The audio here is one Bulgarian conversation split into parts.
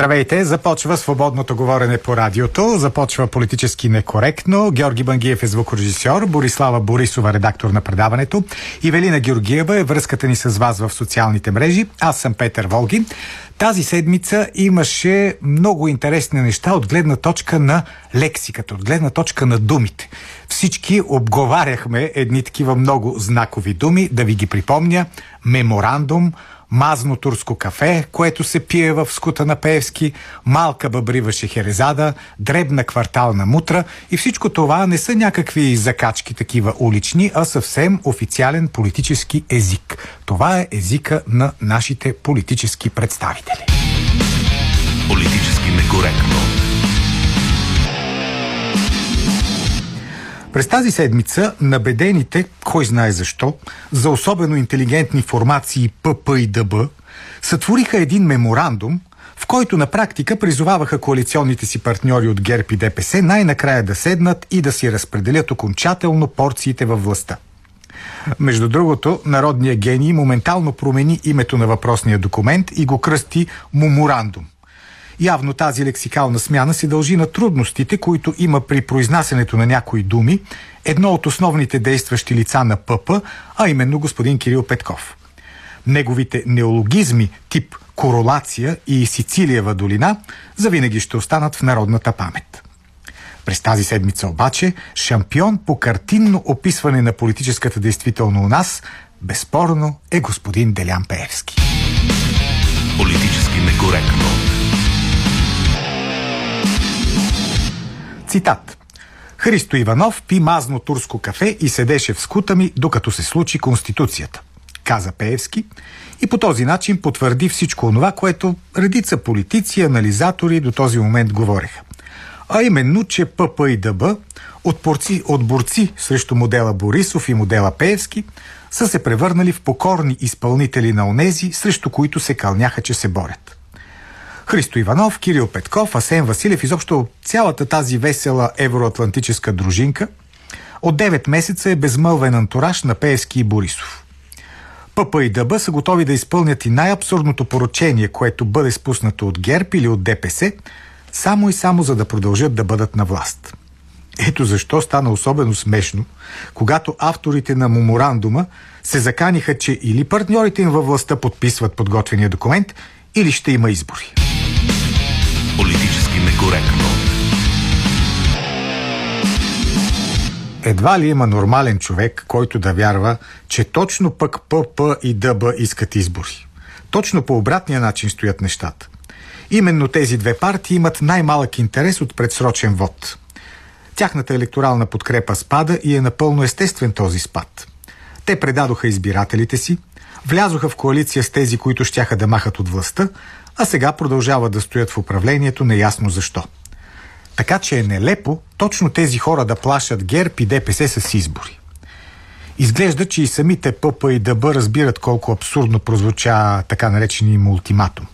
Здравейте! Започва свободното говорене по радиото. Започва политически некоректно. Георги Бангиев е звукорежисьор, Борислава Борисова редактор на предаването. Ивелина Георгиева е връзката ни с вас в социалните мрежи. Аз съм Петър Волги. Тази седмица имаше много интересни неща от гледна точка на лексиката, от гледна точка на думите. Всички обговаряхме едни такива много знакови думи, да ви ги припомня. Меморандум, мазно турско кафе, което се пие в скута на Пеевски, малка бъбрива шехерезада, дребна квартална мутра и всичко това не са някакви закачки такива улични, а съвсем официален политически език. Това е езика на нашите политически представители. Политически некоректно. През тази седмица набедените, кой знае защо, за особено интелигентни формации ПП и ДБ, сътвориха един меморандум, в който на практика призоваваха коалиционните си партньори от ГЕРБ и ДПС най-накрая да седнат и да си разпределят окончателно порциите във властта. Между другото, народният гений моментално промени името на въпросния документ и го кръсти Муморандум – Явно тази лексикална смяна се дължи на трудностите, които има при произнасянето на някои думи, едно от основните действащи лица на ПП, а именно господин Кирил Петков. Неговите неологизми тип королация и Сицилиева долина завинаги ще останат в народната памет. През тази седмица обаче шампион по картинно описване на политическата действително у нас безспорно е господин Делян Пеевски. Политически некоректно. Цитат. Христо Иванов пи мазно турско кафе и седеше в скута ми, докато се случи Конституцията, каза Пеевски и по този начин потвърди всичко онова, което редица политици, анализатори до този момент говореха. А именно, че ПП и ДБ от, порци, от борци срещу модела Борисов и модела Пеевски са се превърнали в покорни изпълнители на онези, срещу които се кълняха, че се борят. Христо Иванов, Кирил Петков, Асен Василев, изобщо цялата тази весела евроатлантическа дружинка от 9 месеца е безмълвен антураж на Пеевски и Борисов. ПП и ДБ са готови да изпълнят и най-абсурдното поручение, което бъде спуснато от ГЕРБ или от ДПС, само и само за да продължат да бъдат на власт. Ето защо стана особено смешно, когато авторите на меморандума се заканиха, че или партньорите им във властта подписват подготвения документ, или ще има избори. Политически некоректно. Едва ли има нормален човек, който да вярва, че точно пък ПП и ДБ искат избори. Точно по обратния начин стоят нещата. Именно тези две партии имат най-малък интерес от предсрочен вод. Тяхната електорална подкрепа спада и е напълно естествен този спад. Те предадоха избирателите си, влязоха в коалиция с тези, които щяха да махат от властта, а сега продължават да стоят в управлението неясно защо. Така че е нелепо точно тези хора да плашат ГЕРБ и ДПС с избори. Изглежда, че и самите ПП и ДБ разбират колко абсурдно прозвуча така наречения им ултиматум.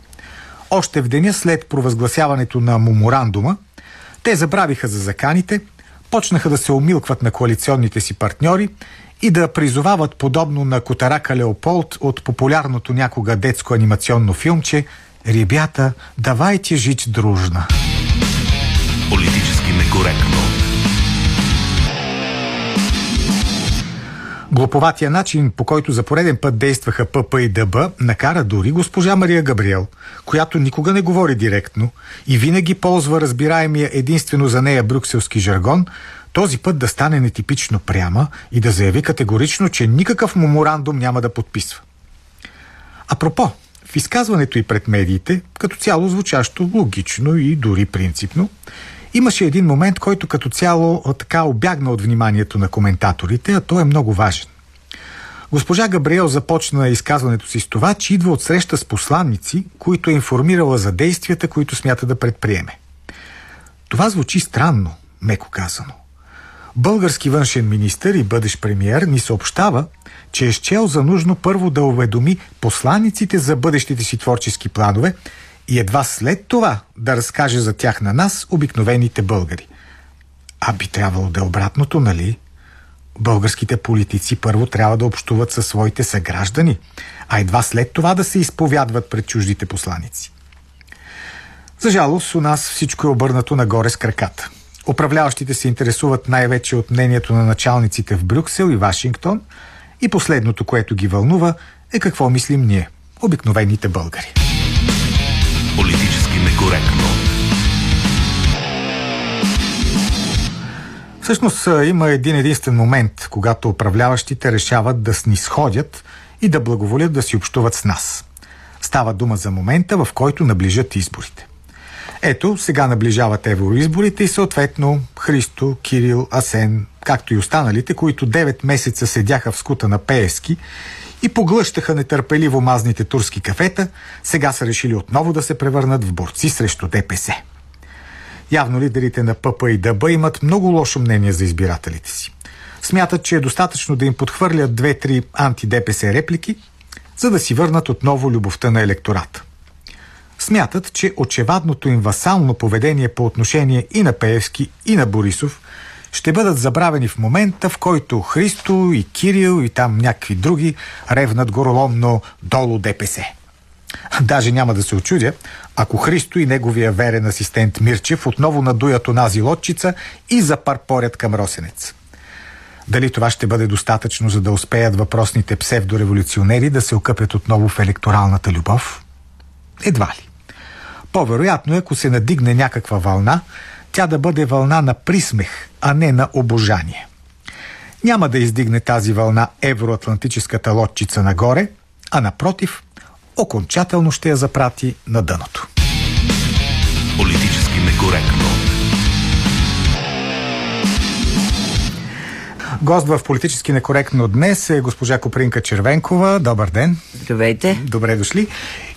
Още в деня след провъзгласяването на меморандума, те забравиха за заканите, почнаха да се умилкват на коалиционните си партньори и да призовават подобно на Котарака Леополд от популярното някога детско анимационно филмче Ребята, давайте жить дружно. Политически некоректно. Глуповатия начин, по който за пореден път действаха ПП и ДБ, накара дори госпожа Мария Габриел, която никога не говори директно и винаги ползва разбираемия единствено за нея брюкселски жаргон, този път да стане нетипично пряма и да заяви категорично, че никакъв меморандум няма да подписва. Апропо, в изказването и пред медиите, като цяло звучащо логично и дори принципно, имаше един момент, който като цяло така обягна от вниманието на коментаторите, а той е много важен. Госпожа Габриел започна изказването си с това, че идва от среща с посланници, които е информирала за действията, които смята да предприеме. Това звучи странно, меко казано. Български външен министр и бъдещ премиер ни съобщава, че е счел за нужно първо да уведоми посланиците за бъдещите си творчески планове и едва след това да разкаже за тях на нас, обикновените българи. А би трябвало да е обратното, нали? Българските политици първо трябва да общуват със своите съграждани, а едва след това да се изповядват пред чуждите посланици. За жалост, у нас всичко е обърнато нагоре с краката. Управляващите се интересуват най-вече от мнението на началниците в Брюксел и Вашингтон и последното, което ги вълнува, е какво мислим ние, обикновените българи. Политически некоректно. Всъщност има един единствен момент, когато управляващите решават да снисходят и да благоволят да си общуват с нас. Става дума за момента, в който наближат изборите. Ето, сега наближават евроизборите и съответно Христо, Кирил, Асен, както и останалите, които 9 месеца седяха в скута на Пеески и поглъщаха нетърпеливо мазните турски кафета, сега са решили отново да се превърнат в борци срещу ДПС. Явно лидерите на ПП и ДБ имат много лошо мнение за избирателите си. Смятат, че е достатъчно да им подхвърлят две-три анти-ДПС реплики, за да си върнат отново любовта на електората. Смятат, че очевадното им васално поведение по отношение и на Пеевски, и на Борисов ще бъдат забравени в момента, в който Христо и Кирил и там някакви други ревнат гороломно долу ДПС. Даже няма да се очудя, ако Христо и неговия верен асистент Мирчев отново надуят онази лодчица и запарпорят към Росенец. Дали това ще бъде достатъчно, за да успеят въпросните псевдореволюционери да се окъпят отново в електоралната любов? Едва ли. По-вероятно е, ако се надигне някаква вълна, тя да бъде вълна на присмех, а не на обожание. Няма да издигне тази вълна евроатлантическата лодчица нагоре, а напротив, окончателно ще я запрати на дъното. Политически некоректно. Гост в политически некоректно днес е госпожа Копринка Червенкова. Добър ден. Здравейте. Добре дошли.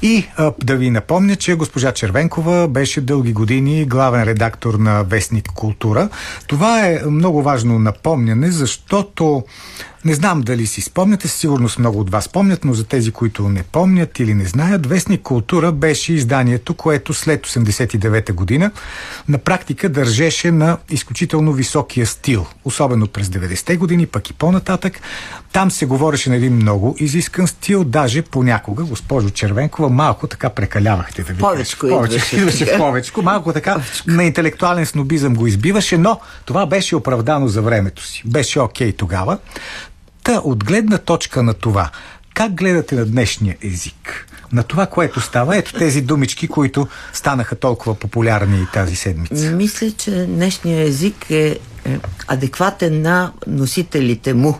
И а, да ви напомня, че госпожа Червенкова беше дълги години главен редактор на Вестник Култура. Това е много важно напомняне, защото не знам дали си спомняте, сигурност много от вас спомнят, но за тези, които не помнят или не знаят, Вестник Култура беше изданието, което след 89-та година на практика държеше на изключително високия стил, особено през 90-те години, пък и по-нататък. Там се говореше на един много изискан стил, даже понякога, госпожо Червенкова, малко така прекалявахте да ви Повечко. Повече, идваше. идваше повечко, малко така на интелектуален снобизъм го избиваше, но това беше оправдано за времето си. Беше окей тогава. Та, от гледна точка на това, как гледате на днешния език? На това, което става, ето тези думички, които станаха толкова популярни тази седмица. Мисля, че днешния език е, е адекватен на носителите му.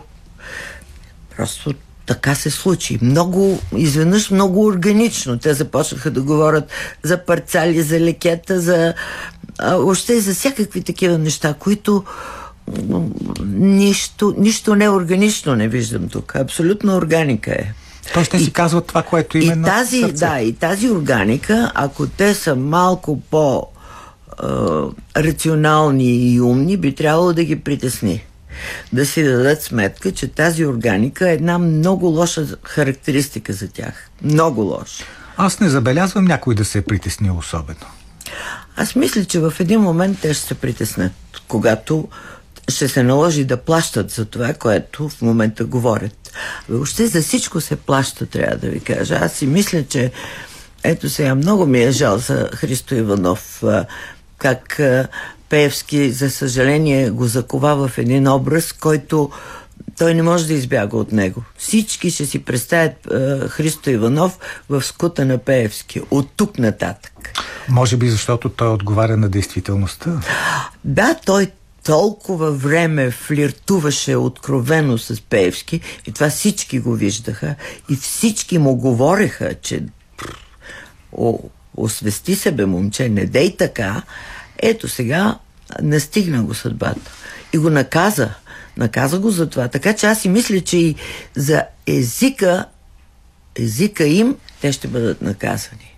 Просто така се случи. Много, изведнъж много органично. Те започнаха да говорят за парцали, за лекета, за а, още за всякакви такива неща, които нищо, нищо неорганично не виждам тук. Абсолютно органика е. Тоест, те си казват това, което И именно тази, сърце. да, и тази органика, ако те са малко по рационални и умни, би трябвало да ги притесни. Да си дадат сметка, че тази органика е една много лоша характеристика за тях. Много лоша. Аз не забелязвам някой да се е притеснил особено. Аз мисля, че в един момент те ще се притеснат, когато ще се наложи да плащат за това, което в момента говорят. Въобще за всичко се плаща, трябва да ви кажа. Аз си мисля, че ето сега много ми е жал за Христо Иванов, как Пеевски, за съжаление, го закова в един образ, който той не може да избяга от него. Всички ще си представят а, Христо Иванов в скута на Пеевски. От тук нататък. Може би защото той отговаря на действителността. Да, той толкова време флиртуваше откровено с Пеевски и това всички го виждаха и всички му говореха, че о, освести се бе, момче, не дей така. Ето сега настигна го съдбата и го наказа. Наказа го за това. Така че аз си мисля, че и за езика, езика им, те ще бъдат наказани.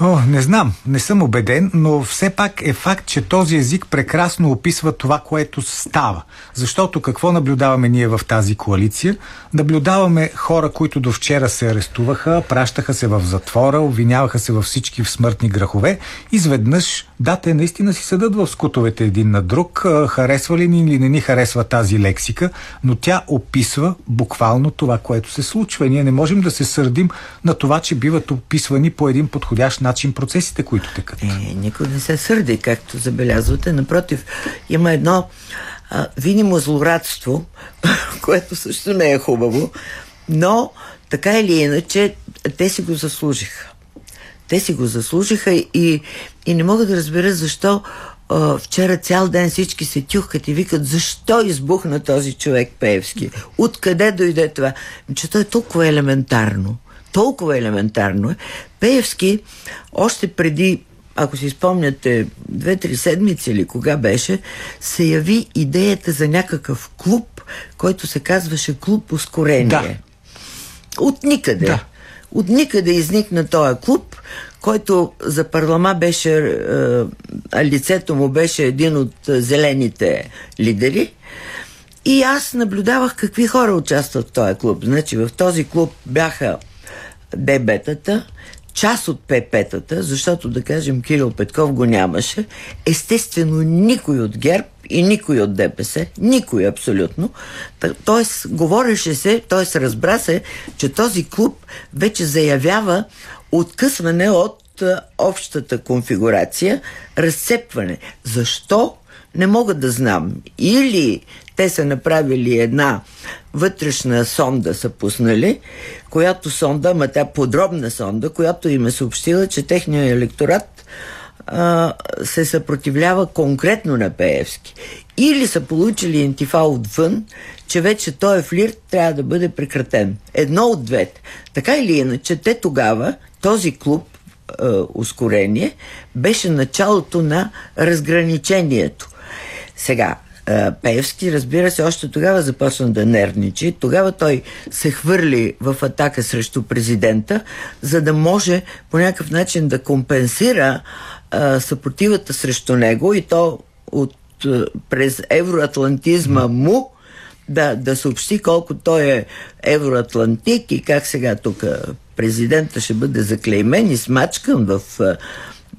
О, не знам, не съм убеден, но все пак е факт, че този език прекрасно описва това, което става. Защото какво наблюдаваме ние в тази коалиция? Наблюдаваме хора, които до вчера се арестуваха, пращаха се в затвора, обвиняваха се във всички в смъртни грехове, изведнъж Да, те наистина си съдат в скутовете един на друг, харесва ли ни или не ни харесва тази лексика, но тя описва буквално това, което се случва. Ние не можем да се сърдим на това, че биват описвани по един подходящ начин процесите, които текат. Е, никой не се сърди, както забелязвате. Напротив, има едно а, видимо злорадство, което също не е хубаво, но така или иначе те си го заслужиха. Те си го заслужиха и, и не мога да разбера защо а, вчера цял ден всички се тюхкат и викат защо избухна този човек Пеевски. Откъде дойде това? Че то е толкова елементарно. Толкова елементарно е. Пеевски още преди ако си спомняте, две-три седмици или кога беше, се яви идеята за някакъв клуб, който се казваше Клуб Ускорение. Да. От никъде. Да. От никъде изникна този клуб, който за парлама беше, а, лицето му беше един от зелените лидери. И аз наблюдавах какви хора участват в този клуб. Значи в този клуб бяха ДБ-тата, част от ПП-тата, защото да кажем Кирил Петков го нямаше, естествено никой от ГЕРБ и никой от ДПС, никой абсолютно. Тоест, говореше се, т.е. разбра се, че този клуб вече заявява откъсване от общата конфигурация, разцепване. Защо? Не мога да знам. Или те са направили една вътрешна сонда, са пуснали, която сонда, ама тя подробна сонда, която им е съобщила, че техният електорат а, се съпротивлява конкретно на Пеевски. Или са получили интифа отвън, че вече той флирт трябва да бъде прекратен. Едно от двете. Така или иначе, те тогава, този клуб, е, ускорение, беше началото на разграничението. Сега, Пеевски, разбира се, още тогава започна да нервничи. Тогава той се хвърли в атака срещу президента, за да може по някакъв начин да компенсира а, съпротивата срещу него и то от, през евроатлантизма му да, да съобщи колко той е евроатлантик и как сега тук президента ще бъде заклеймен и смачкан в,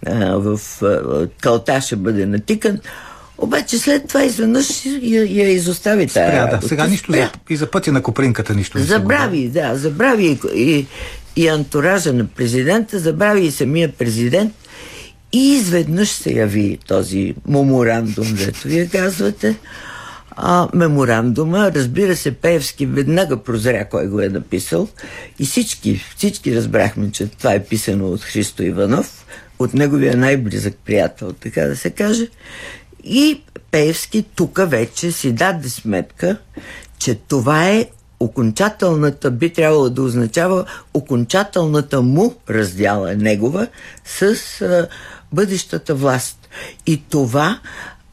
в, в калта ще бъде натикан. Обаче след това изведнъж я, я изостави тази Спря, да. Сега нищо за, и за пътя на Копринката нищо не Забрави, да, забрави и, и, и антуража на президента, забрави и самия президент и изведнъж се яви този меморандум, дето вие казвате. А, меморандума, разбира се, Пеевски веднага прозря кой го е написал и всички, всички разбрахме, че това е писано от Христо Иванов, от неговия най-близък приятел, така да се каже. И Пеевски тук вече си даде сметка, че това е окончателната, би трябвало да означава окончателната му раздяла негова с а, бъдещата власт. И това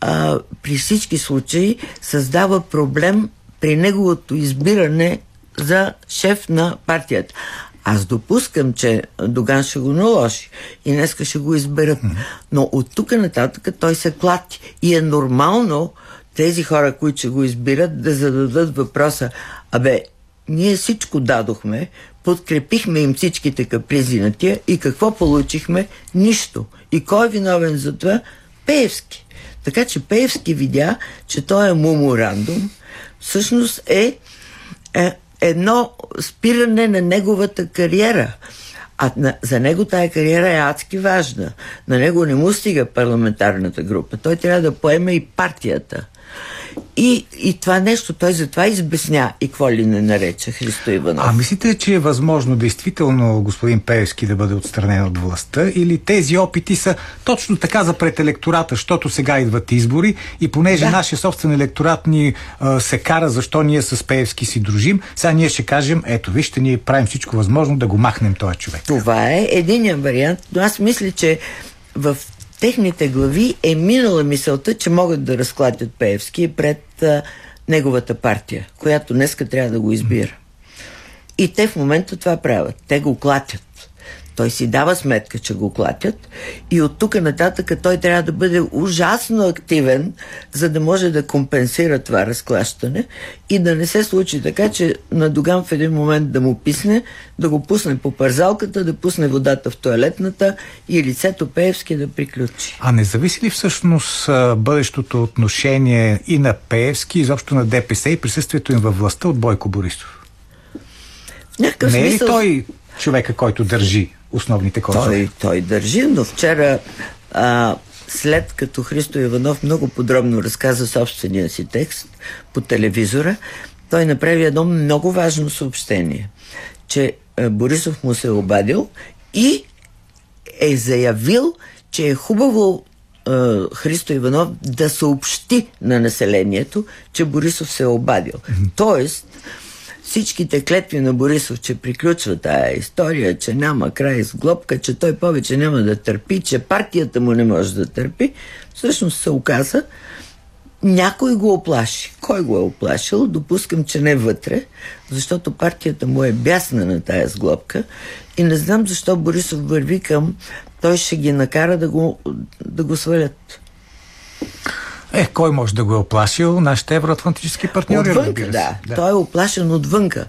а, при всички случаи създава проблем при неговото избиране за шеф на партията. Аз допускам, че Доган ще го наложи и днеска ще го изберат. Но от тук нататък той се клати. И е нормално тези хора, които ще го избират, да зададат въпроса Абе, ние всичко дадохме, подкрепихме им всичките капризи на тия и какво получихме? Нищо. И кой е виновен за това? Пеевски. Така че Пеевски видя, че той е меморандум, всъщност е, е едно спиране на неговата кариера. А на, за него тая кариера е адски важна. На него не му стига парламентарната група. Той трябва да поеме и партията. И, и това нещо, той затова избесня и какво ли не нарече Христо Иванов. А мислите, че е възможно действително господин Пеевски да бъде отстранен от властта или тези опити са точно така за пред електората, защото сега идват избори и понеже да. нашия собствен електорат ни а, се кара защо ние с Пеевски си дружим, сега ние ще кажем, ето вижте, ние правим всичко възможно да го махнем този човек. Това е един вариант, но аз мисля, че в техните глави е минала мисълта, че могат да разклатят Пеевски пред неговата партия, която днеска трябва да го избира. И те в момента това правят. Те го клатят. Той си дава сметка, че го клатят и от тук нататък той трябва да бъде ужасно активен, за да може да компенсира това разклащане и да не се случи така, че на Доган в един момент да му писне, да го пусне по парзалката, да пусне водата в туалетната и лицето Пеевски да приключи. А не зависи ли всъщност бъдещото отношение и на Пеевски, изобщо на ДПС и присъствието им във властта от Бойко Борисов? В някакъв Не е ли смисъл... той човека, който държи основните козове? Той, той държи, но вчера, а, след като Христо Иванов много подробно разказа собствения си текст по телевизора, той направи едно много важно съобщение, че Борисов му се е обадил и е заявил, че е хубаво Христо Иванов да съобщи на населението, че Борисов се е обадил. Тоест, всичките клетви на Борисов, че приключва тая история, че няма край с глобка, че той повече няма да търпи, че партията му не може да търпи, всъщност се оказа, някой го оплаши. Кой го е оплашил? Допускам, че не вътре, защото партията му е бясна на тая сглобка и не знам защо Борисов върви към той ще ги накара да го, да го свалят. Е, кой може да го е оплашил? Нашите евроатлантически партньори, Отвънка, разбира се. да. да. Той е оплашен отвънка.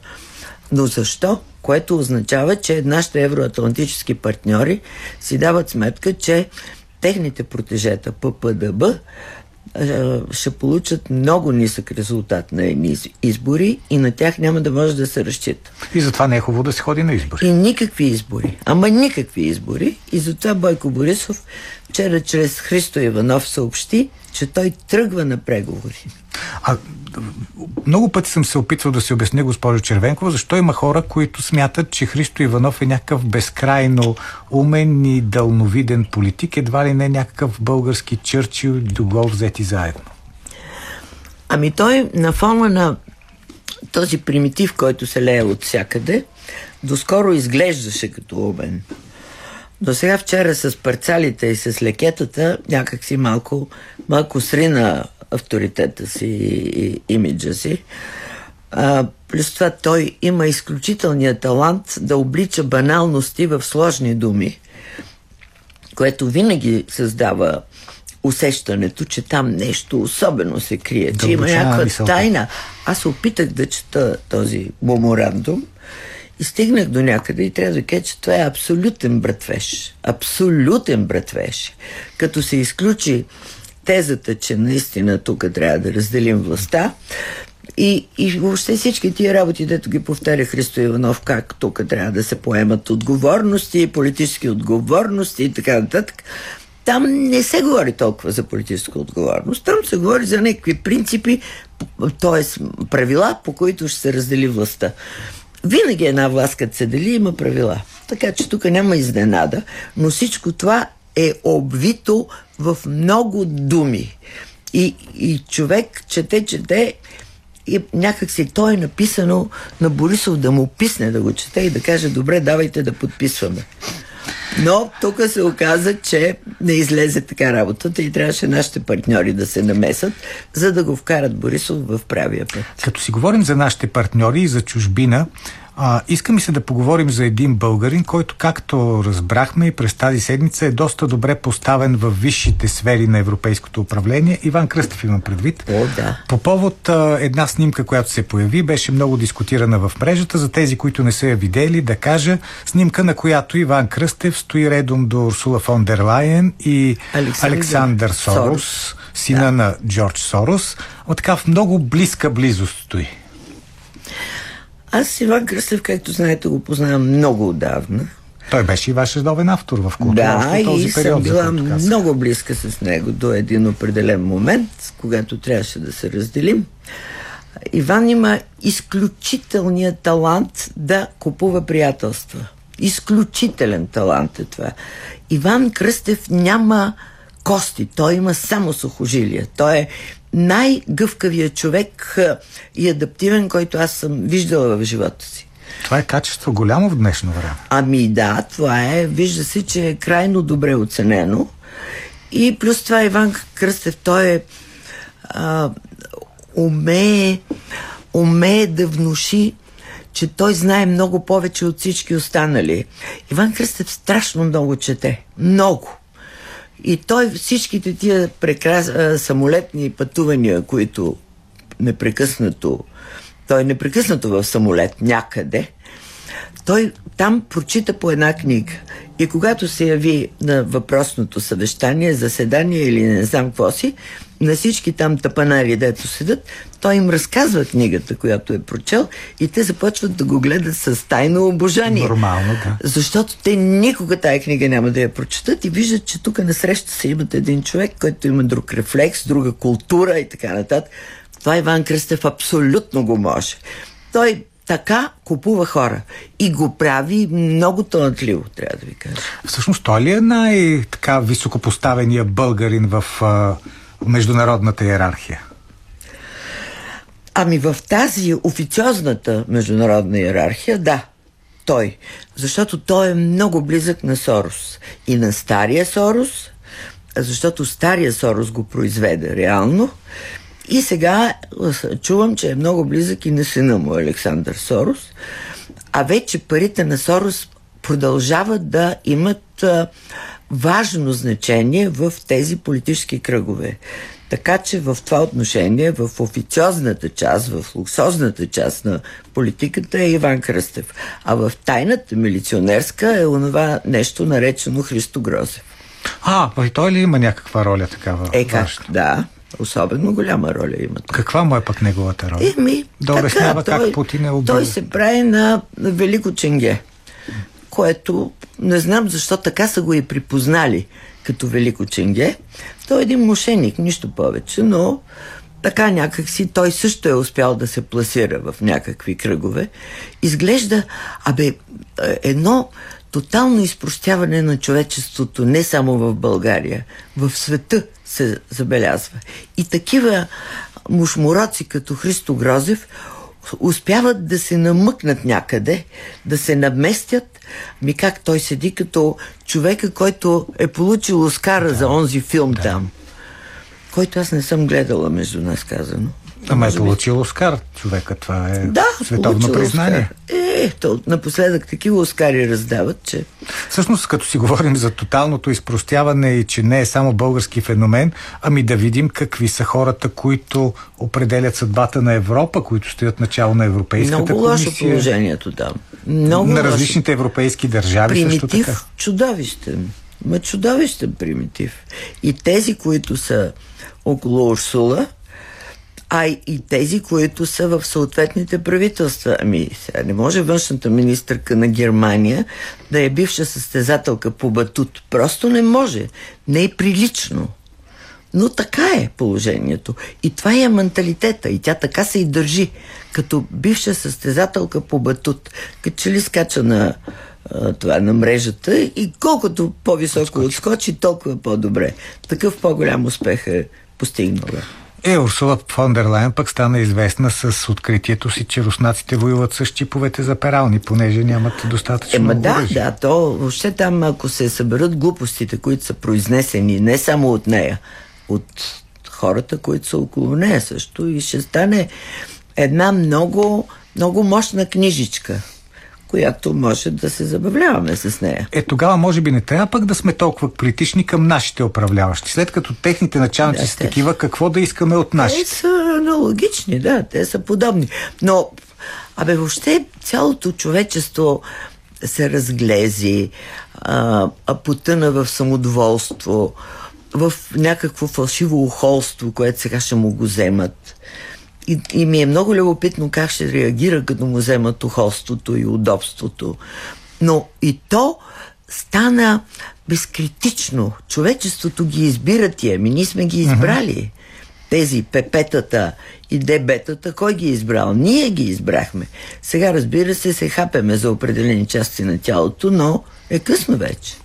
Но защо? Което означава, че нашите евроатлантически партньори си дават сметка, че техните протежета ППДБ е, ще получат много нисък резултат на едни из- избори и на тях няма да може да се разчита. И затова не е хубаво да се ходи на избори. И никакви избори. Ама никакви избори. И затова Бойко Борисов вчера чрез Христо Иванов съобщи, че той тръгва на преговори. А, много пъти съм се опитвал да си обясня, госпожо Червенкова, защо има хора, които смятат, че Христо Иванов е някакъв безкрайно умен и дълновиден политик, едва ли не някакъв български Чърчил и Догол взети заедно. Ами той на фона на този примитив, който се лее от всякъде, доскоро изглеждаше като умен. До сега вчера с парцалите и с лекетата някак си малко, малко срина авторитета си и имиджа си. А, плюс това той има изключителния талант да облича баналности в сложни думи, което винаги създава усещането, че там нещо особено се крие, че има някаква мисълта. тайна. Аз се опитах да чета този меморандум стигнах до някъде и трябва да кажа, че това е абсолютен братвеж. Абсолютен братвеж. Като се изключи тезата, че наистина тук трябва да разделим властта, и, и въобще всички тия работи, дето ги повтаря Христо Иванов, как тук трябва да се поемат отговорности, политически отговорности и така нататък. Там не се говори толкова за политическа отговорност. Там се говори за някакви принципи, т.е. правила, по които ще се раздели властта. Винаги една власт, като се дели, има правила. Така че тук няма изненада, но всичко това е обвито в много думи. И, и човек чете, чете и някак си то е написано на Борисов да му писне да го чете и да каже, добре, давайте да подписваме. Но тук се оказа, че не излезе така работата и трябваше нашите партньори да се намесат, за да го вкарат Борисов в правия път. Като си говорим за нашите партньори и за чужбина, а, иска ми се да поговорим за един българин, който, както разбрахме и през тази седмица, е доста добре поставен в висшите сфери на европейското управление. Иван Кръстев имам предвид. О, да. По повод а, една снимка, която се появи, беше много дискутирана в мрежата. За тези, които не са я видели, да кажа снимка, на която Иван Кръстев стои редом до Урсула фон дер Лайен и Александър Александър Сорос, Сорос. сина да. на Джордж Сорос. От така в много близка близост стои. Аз Иван Кръстев, както знаете, го познавам много отдавна. Той беше и ваш редовен автор в култура. Да, този и период, съм била много близка с него до един определен момент, когато трябваше да се разделим. Иван има изключителния талант да купува приятелства. Изключителен талант е това. Иван Кръстев няма кости, той има само сухожилия. Той е най-гъвкавият човек и адаптивен, който аз съм виждала в живота си. Това е качество голямо в днешно време. Ами да, това е. Вижда се, че е крайно добре оценено. И плюс това Иван Кръстев, той е а, умее, умее да внуши, че той знае много повече от всички останали. Иван Кръстев страшно много чете. Много. И той всичките тия прекрас... самолетни пътувания, които непрекъснато, той е непрекъснато в самолет някъде, той там прочита по една книга. И когато се яви на въпросното съвещание, заседание или не знам какво си, на всички там тъпанари, дето седат, той им разказва книгата, която е прочел и те започват да го гледат с тайно обожание. Нормално, да. Защото те никога тая книга няма да я прочетат и виждат, че тук насреща се имат един човек, който има друг рефлекс, друга култура и така нататък. Това Иван Кръстев абсолютно го може. Той така купува хора. И го прави много талантливо, трябва да ви кажа. Всъщност той ли е най-така високопоставения българин в международната иерархия? Ами в тази официозната международна иерархия, да, той. Защото той е много близък на Сорос. И на стария Сорос, защото стария Сорос го произведе реално. И сега чувам, че е много близък и на сина му Александър Сорос. А вече парите на Сорос продължават да имат важно значение в тези политически кръгове. Така че в това отношение, в официозната част, в луксозната част на политиката е Иван Кръстев. А в тайната милиционерска е онова нещо наречено Христо Грозев. А, и той ли има някаква роля такава? Е как? важна? Да, особено голяма роля има. Каква му е пък неговата роля? Еми, да обяснява как Путин е убил. Той се прави на Велико Ченге, което не знам защо така са го и припознали като Велико Ченге. Той е един мошеник, нищо повече, но така някакси той също е успял да се пласира в някакви кръгове. Изглежда, абе, едно тотално изпростяване на човечеството не само в България, в света се забелязва. И такива мушмуроци като Христо Грозев успяват да се намъкнат някъде, да се наместят. Ми как той седи като човека, който е получил Оскара да, за онзи филм да. там, който аз не съм гледала между нас казано. Ама е получил Оскар човека, това е да, световно признание. Оскар. Е, то напоследък такива Оскари раздават, че... Всъщност, като си говорим за тоталното изпростяване и че не е само български феномен, ами да видим какви са хората, които определят съдбата на Европа, които стоят начало на Европейската Много комисия. лошо положението там. Много на лошо. различните европейски държави също примитив, така. чудовищен. Ма чудовищен примитив. И тези, които са около Урсула, а и тези, които са в съответните правителства. Ами, сега не може външната министърка на Германия да е бивша състезателка по батут. Просто не може. Не е прилично. Но така е положението. И това е менталитета. И тя така се и държи. Като бивша състезателка по батут. Като че ли скача на, това, на мрежата и колкото по-високо отскочи, толкова по-добре. Такъв по-голям успех е постигнала. Е, Урсула фон дер Лайен пък стана известна с откритието си, че руснаците воюват с чиповете за перални, понеже нямат достатъчно Ема да, оръжие. да, то въобще там, ако се съберат глупостите, които са произнесени не само от нея, от хората, които са около нея също, и ще стане една много, много мощна книжичка, която може да се забавляваме с нея. Е, тогава може би не трябва пък да сме толкова критични към нашите управляващи. След като техните началници Да, са те- такива, какво да искаме от Те нашите? са аналогични, да, те са подобни. Но, абе, въобще цялото човечество се разглези, а, а потъна в самодоволство, в някакво фалшиво ухолство, което сега ще му го вземат. И, и ми е много любопитно как ще реагира, като му вземат ухолството и удобството. Но и то стана безкритично. Човечеството ги избира тия. Ми ние сме ги избрали. Тези пепетата и дебетата, кой ги е избрал? Ние ги избрахме. Сега, разбира се, се хапеме за определени части на тялото, но е късно вече.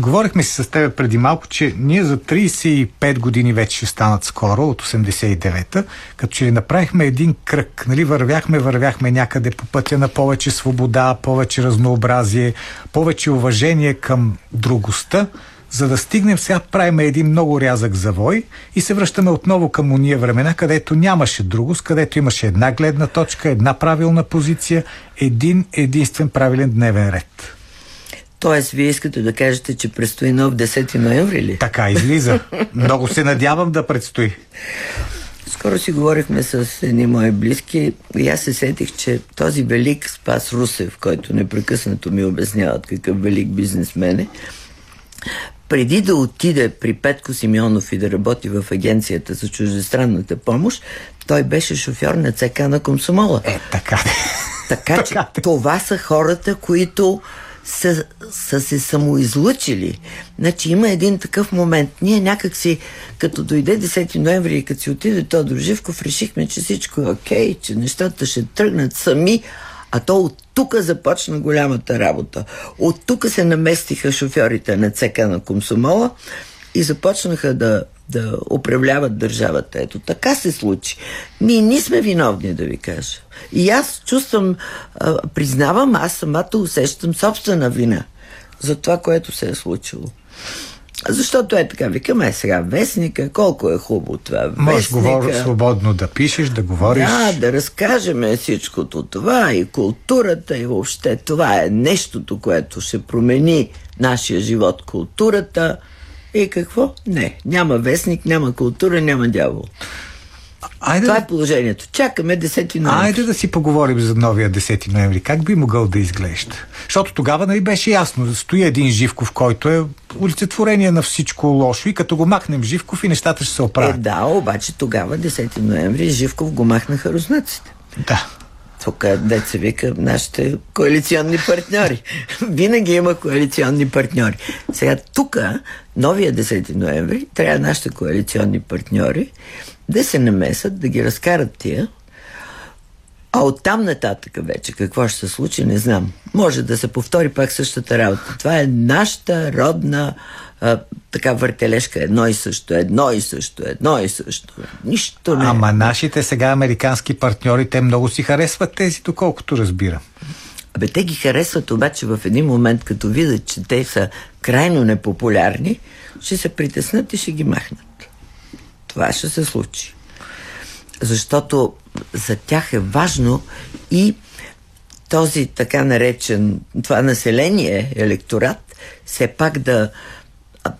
Говорихме си с теб преди малко, че ние за 35 години вече ще станат скоро, от 89-та, като че ли направихме един кръг. Нали, вървяхме, вървяхме някъде по пътя на повече свобода, повече разнообразие, повече уважение към другостта, за да стигнем сега правим един много рязък завой и се връщаме отново към уния времена, където нямаше друго, с където имаше една гледна точка, една правилна позиция, един единствен правилен дневен ред. Тоест, вие искате да кажете, че предстои нов 10 ноември ли? Така излиза. Много се надявам да предстои. Скоро си говорихме с едни мои близки и аз се сетих, че този велик Спас Русев, който непрекъснато ми обясняват какъв велик бизнесмен е, преди да отиде при Петко Симеонов и да работи в агенцията за чуждестранната помощ, той беше шофьор на ЦК на Комсомола. Е, така. Така че Така. това са хората, които са, са се самоизлъчили. Значи има един такъв момент. Ние някак си, като дойде 10 ноември и като си отиде Тодор Живков, решихме, че всичко е окей, че нещата ще тръгнат сами, а то от тук започна голямата работа. От тук се наместиха шофьорите на ЦК на Комсомола и започнаха да, да управляват държавата. Ето, така се случи. Ние не сме виновни, да ви кажа. И аз чувствам, а, признавам, аз самата усещам собствена вина за това, което се е случило. Защото е така, викам, е сега вестника, колко е хубаво това. Можеш говор, свободно да пишеш, да говориш. Да, да разкажем всичкото това и културата и въобще това е нещото, което ще промени нашия живот, културата. И какво? Не, няма вестник, няма култура, няма дявол. Айде, Това да, е положението. Чакаме 10 ноември. айде да си поговорим за новия 10 ноември. Как би могъл да изглежда? Защото тогава нали беше ясно. Стои един Живков, който е олицетворение на всичко лошо и като го махнем Живков и нещата ще се Е, оправят. да, обаче тогава, 10 ноември, Живков го махнаха руснаците. да. Тук, деца вика, нашите коалиционни партньори. Винаги има коалиционни партньори. Сега тук, новия 10 ноември, трябва нашите коалиционни партньори да се намесат, да ги разкарат тия, а оттам нататък вече какво ще се случи, не знам. Може да се повтори пак същата работа. Това е нашата родна а, така въртележка. Едно и също, едно и също, едно и също. Нищо не. е. Ама нашите сега американски партньори, те много си харесват тези, доколкото разбирам. Абе, те ги харесват, обаче в един момент, като видят, че те са крайно непопулярни, ще се притеснат и ще ги махнат. Това ще се случи. Защото за тях е важно и този така наречен, това население, електорат, все пак да,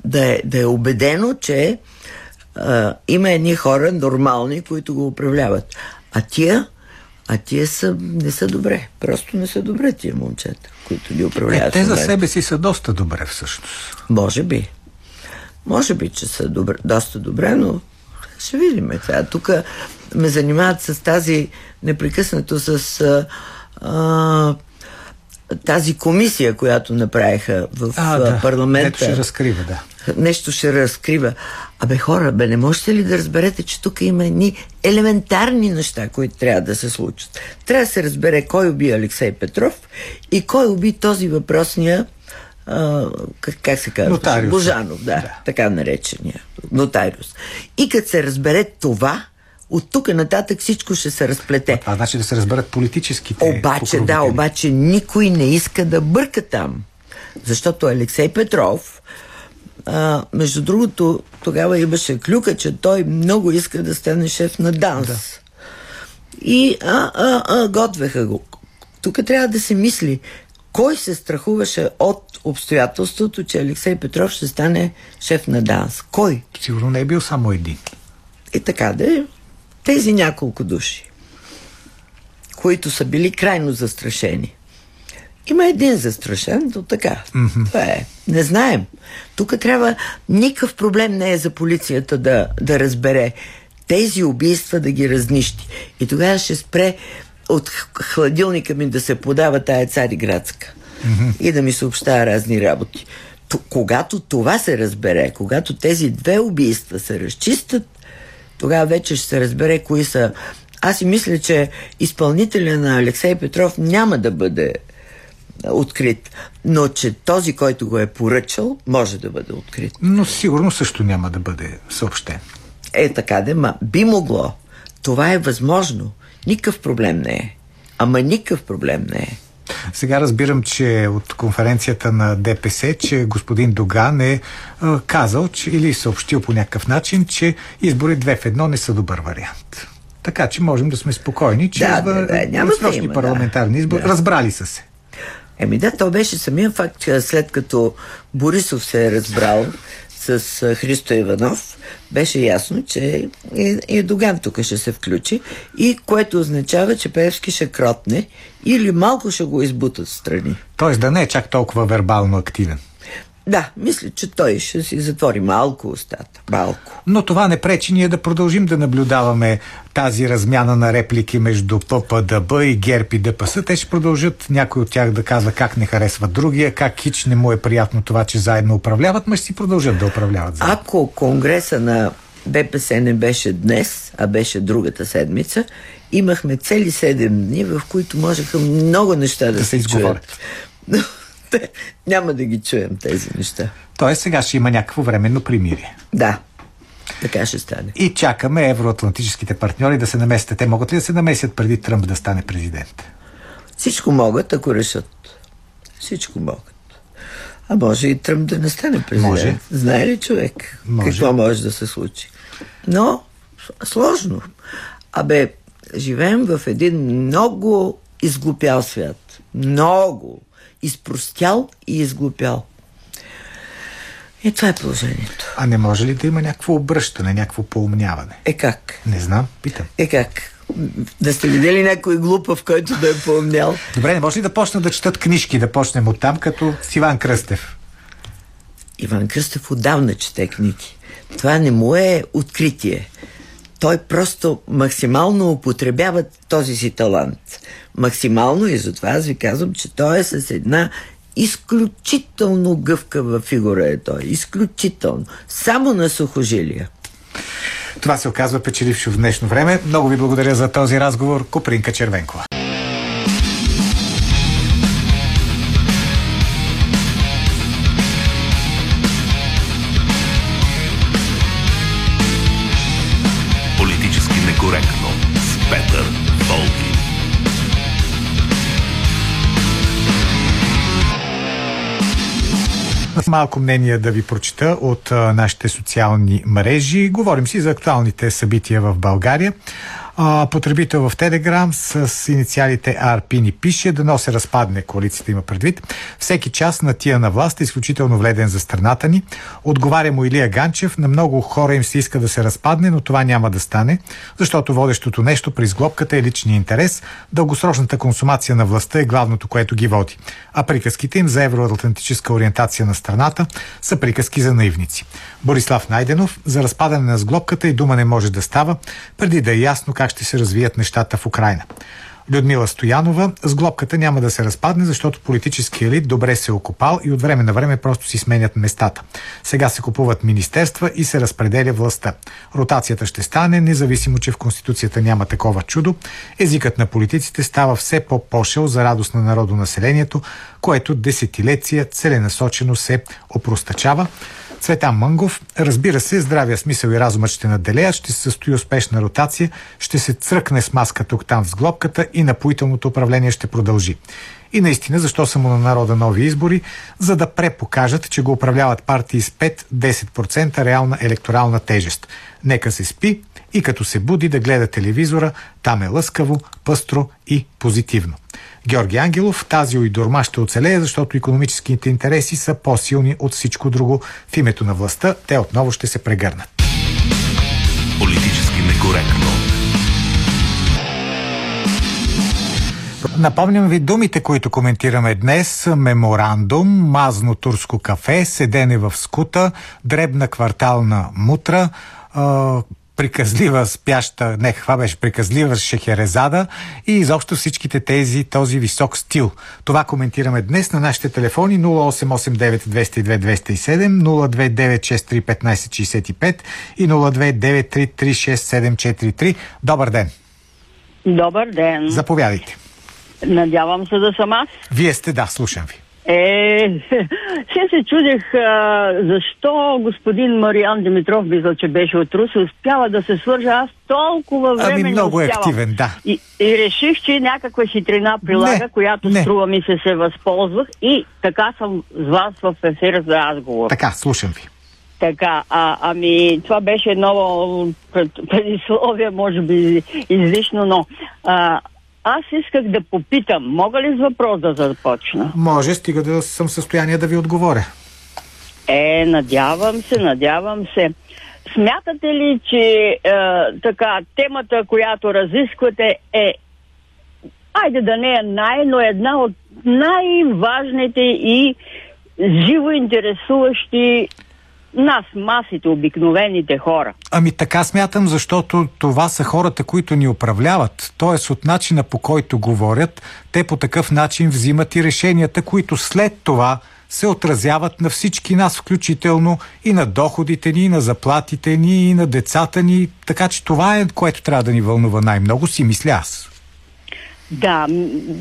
да, е, да е убедено, че а, има едни хора нормални, които го управляват. А тия, а тия са, не са добре. Просто не са добре тия момчета, които ги Е, управляват. те в за момента. себе си са доста добре всъщност. Може би. Може би, че са добре, доста добре, но ще видим. Сега тук ме занимават с тази непрекъснато с а, а, тази комисия, която направиха в А, да. парламента. Ето ще разкрива, да. Нещо ще разкрива. Абе хора, бе, не можете ли да разберете, че тук има едни елементарни неща, които трябва да се случат. Трябва да се разбере кой уби Алексей Петров и кой уби този въпросния а, как, как се казва? Нотариус. Божанов, Да. да, така наречения нотариус. И като се разбере това, от тук нататък всичко ще се разплете. Това значи да се разберат политическите Обаче, да, обаче никой не иска да бърка там. Защото Алексей Петров, а, между другото, тогава имаше клюка, че той много иска да стане шеф на ДАНС. Да. И а, а, а, готвеха го. Тук трябва да се мисли, кой се страхуваше от обстоятелството, че Алексей Петров ще стане шеф на ДАНС? Кой? Сигурно не е бил само един. И така да е. Тези няколко души, които са били крайно застрашени. Има един застрашен, то така. Mm-hmm. Това е. Не знаем. Тук трябва. Никакъв проблем не е за полицията да, да разбере тези убийства да ги разнищи. И тогава ще спре от хладилника ми да се подава тая цариградска mm-hmm. и да ми съобщава разни работи. Т- когато това се разбере, когато тези две убийства се разчистят, тогава вече ще се разбере кои са. Аз си мисля, че изпълнителя на Алексей Петров няма да бъде открит, но че този, който го е поръчал, може да бъде открит. Но сигурно също няма да бъде съобщен. Е, така да, ма би могло. Това е възможно. Никакъв проблем не е. Ама никакъв проблем не е. Сега разбирам, че от конференцията на ДПС, че господин Доган е а, казал, че, или съобщил по някакъв начин, че избори две в едно не са добър вариант. Така че можем да сме спокойни, че Да, да, да, няма да има, парламентарни избори Да. разбрали са се. Еми да, то беше самия факт, че след като Борисов се е разбрал с Христо Иванов, беше ясно, че и Доган тук ще се включи, и което означава, че Певски ще кротне или малко ще го избутат страни. Тоест да не е чак толкова вербално активен. Да, мисля, че той ще си затвори малко устата. Малко. Но това не пречи ние да продължим да наблюдаваме тази размяна на реплики между ППДБ и ГЕРБ и ДПС. Те ще продължат някой от тях да казва как не харесват другия, как хич не му е приятно това, че заедно управляват, но ще си продължат да управляват заедно. Ако конгреса на ДПС не беше днес, а беше другата седмица, имахме цели 7 дни, в които можеха много неща да, Да се се чуят. те, няма да ги чуем тези неща. Тоест сега ще има някакво временно примирие. Да, така ще стане. И чакаме евроатлантическите партньори да се намесят. Те могат ли да се намесят преди Тръмп да стане президент? Всичко могат, ако решат. Всичко могат. А може и Тръмп да не стане президент. Може. Знае ли човек Може. какво може да се случи? Но сложно. Абе, живеем в един много изглупял свят. Много. Изпростял и изглупял. И това е положението. А не може ли да има някакво обръщане, някакво поумняване? Е как? Не знам, питам. Е как? Да сте видели някой глупав, който да е поумнял? Добре, не може ли да почнат да четат книжки, да почнем от там, като с Иван Кръстев? Иван Кръстев отдавна чете книги. Това не му е откритие. Той просто максимално употребява този си талант. Максимално и затова аз ви казвам, че той е с една изключително гъвкава фигура е той. Изключително. Само на сухожилия. Това се оказва печелившо в днешно време. Много ви благодаря за този разговор. Купринка Червенкова. Малко мнение да ви прочита от нашите социални мрежи. Говорим си за актуалните събития в България. А, потребител в Телеграм с инициалите RP ни пише да но се разпадне коалицията има предвид. Всеки час на тия на власт е изключително вледен за страната ни. Отговаря му Илия Ганчев. На много хора им се иска да се разпадне, но това няма да стане, защото водещото нещо при сглобката е личния интерес. Дългосрочната консумация на властта е главното, което ги води. А приказките им за евроатлантическа ориентация на страната са приказки за наивници. Борислав Найденов за разпадане на сглобката и дума не може да става, преди да е ясно как ще се развият нещата в Украина. Людмила Стоянова, сглобката няма да се разпадне, защото политически елит добре се е окопал и от време на време просто си сменят местата. Сега се купуват министерства и се разпределя властта. Ротацията ще стане, независимо, че в Конституцията няма такова чудо. Езикът на политиците става все по-пошел за радост на народонаселението, което десетилетия целенасочено се опростачава. Цветан Мънгов. Разбира се, здравия смисъл и разумът ще наделеят, ще се състои успешна ротация, ще се цръкне с маска тук-там в сглобката и напоителното управление ще продължи. И наистина, защо са му на народа нови избори? За да препокажат, че го управляват партии с 5-10% реална електорална тежест. Нека се спи и като се буди да гледа телевизора, там е лъскаво, пъстро и позитивно. Георги Ангелов, тази уйдорма ще оцелее, защото економическите интереси са по-силни от всичко друго. В името на властта те отново ще се прегърнат. Политически некоректно. Напомням ви думите, които коментираме днес. Меморандум, мазно турско кафе, седене в скута, дребна квартална мутра, приказлива спяща, не, каква беше, приказлива шехерезада и изобщо всичките тези, този висок стил. Това коментираме днес на нашите телефони 0889 202 207, 029 1565 и 029 336 Добър ден! Добър ден. Заповядайте. Надявам се да съм аз. Вие сте, да, слушам ви. Е, се се чудех а, защо господин Мариан Димитров, мисля, че беше от Руси, успява да се свържа. Аз толкова време Ами много не е активен, да. И, и реших, че някаква хитрина прилага, Не, която не. струва ми се се възползвах и така съм с вас в ефир за разговор. Така, слушам ви. Така, а, ами това беше едно пред- предисловие, може би излишно, но а, аз исках да попитам, мога ли с въпрос да започна? Може, стига да съм в състояние да ви отговоря. Е, надявам се, надявам се. Смятате ли, че е, така, темата, която разисквате е, айде да не е най, но една от най-важните и живо интересуващи нас, масите, обикновените хора? Ами така смятам, защото това са хората, които ни управляват. Тоест от начина по който говорят, те по такъв начин взимат и решенията, които след това се отразяват на всички нас, включително и на доходите ни, и на заплатите ни, и на децата ни. Така че това е, което трябва да ни вълнува най-много, си мисля аз. Да,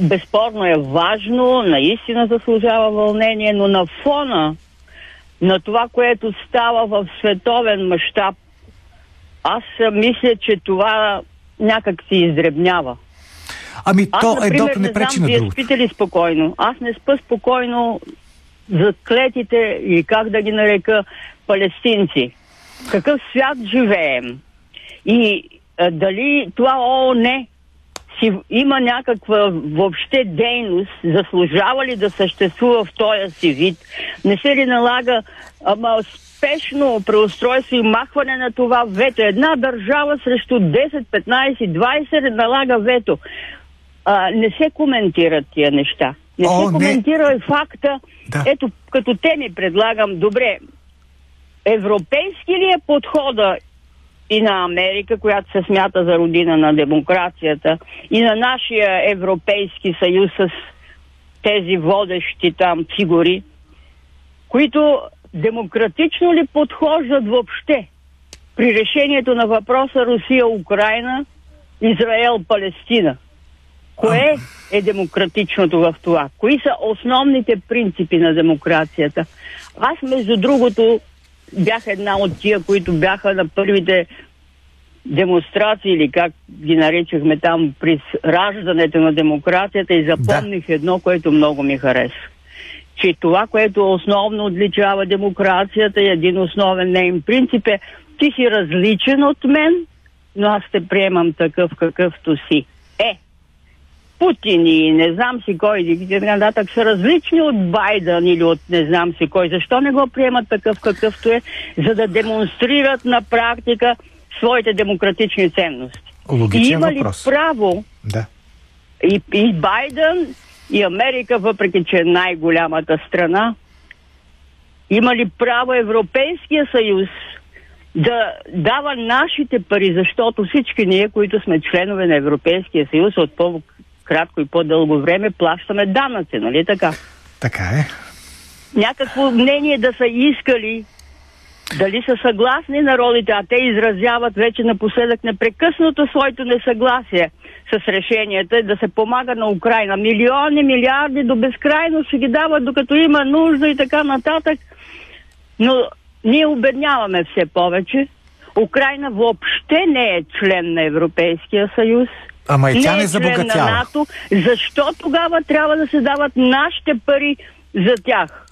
безспорно е важно, наистина заслужава вълнение, но на фона на това, което става в световен мащаб, аз мисля, че това някак си издребнява. Ами Аз, то например, едното не не пречи знам, на вие другото. спите ли спокойно? Аз не спа спокойно за клетите и как да ги нарека палестинци. Какъв свят живеем? И а, дали това ООН си има някаква въобще дейност, заслужава ли да съществува в този си вид? Не се ли налага ама, спешно преустройство и махване на това вето? Една държава срещу 10, 15, 20 налага вето. А, не се коментират тия неща. Не О, се не. коментира и факта. Да. Ето, като те ми предлагам, добре, европейски ли е подхода и на Америка, която се смята за родина на демокрацията, и на нашия Европейски съюз с тези водещи там фигури, които демократично ли подхождат въобще при решението на въпроса Русия-Украина, Израел-Палестина? Кое е демократичното в това? Кои са основните принципи на демокрацията? Аз, между другото, бях една от тия, които бяха на първите демонстрации или как ги наричахме там при раждането на демокрацията и запомних едно, което много ми хареса. Че това, което основно отличава демокрацията и един основен нейн принцип е ти си различен от мен, но аз те приемам такъв какъвто си. Е, Путин и не знам си кой и така нататък са различни от Байден или от не знам си кой. Защо не го приемат такъв какъвто е, за да демонстрират на практика своите демократични ценности? Логичен и има ли въпрос. право Да. и, и Байден, и Америка, въпреки че е най-голямата страна, има ли право Европейския съюз да дава нашите пари, защото всички ние, които сме членове на Европейския съюз, от по-кратко и по-дълго време плащаме данъци, нали така? Така е. Някакво мнение да са искали, дали са съгласни народите, а те изразяват вече напоследък непрекъснато своето несъгласие с решенията да се помага на Украина. Милиони, милиарди до безкрайно ще ги дават, докато има нужда и така нататък. Но ние обедняваме все повече. Украина въобще не е член на Европейския съюз. Ама и тя не не е на забогатява. НАТО. Защо тогава трябва да се дават нашите пари за тях?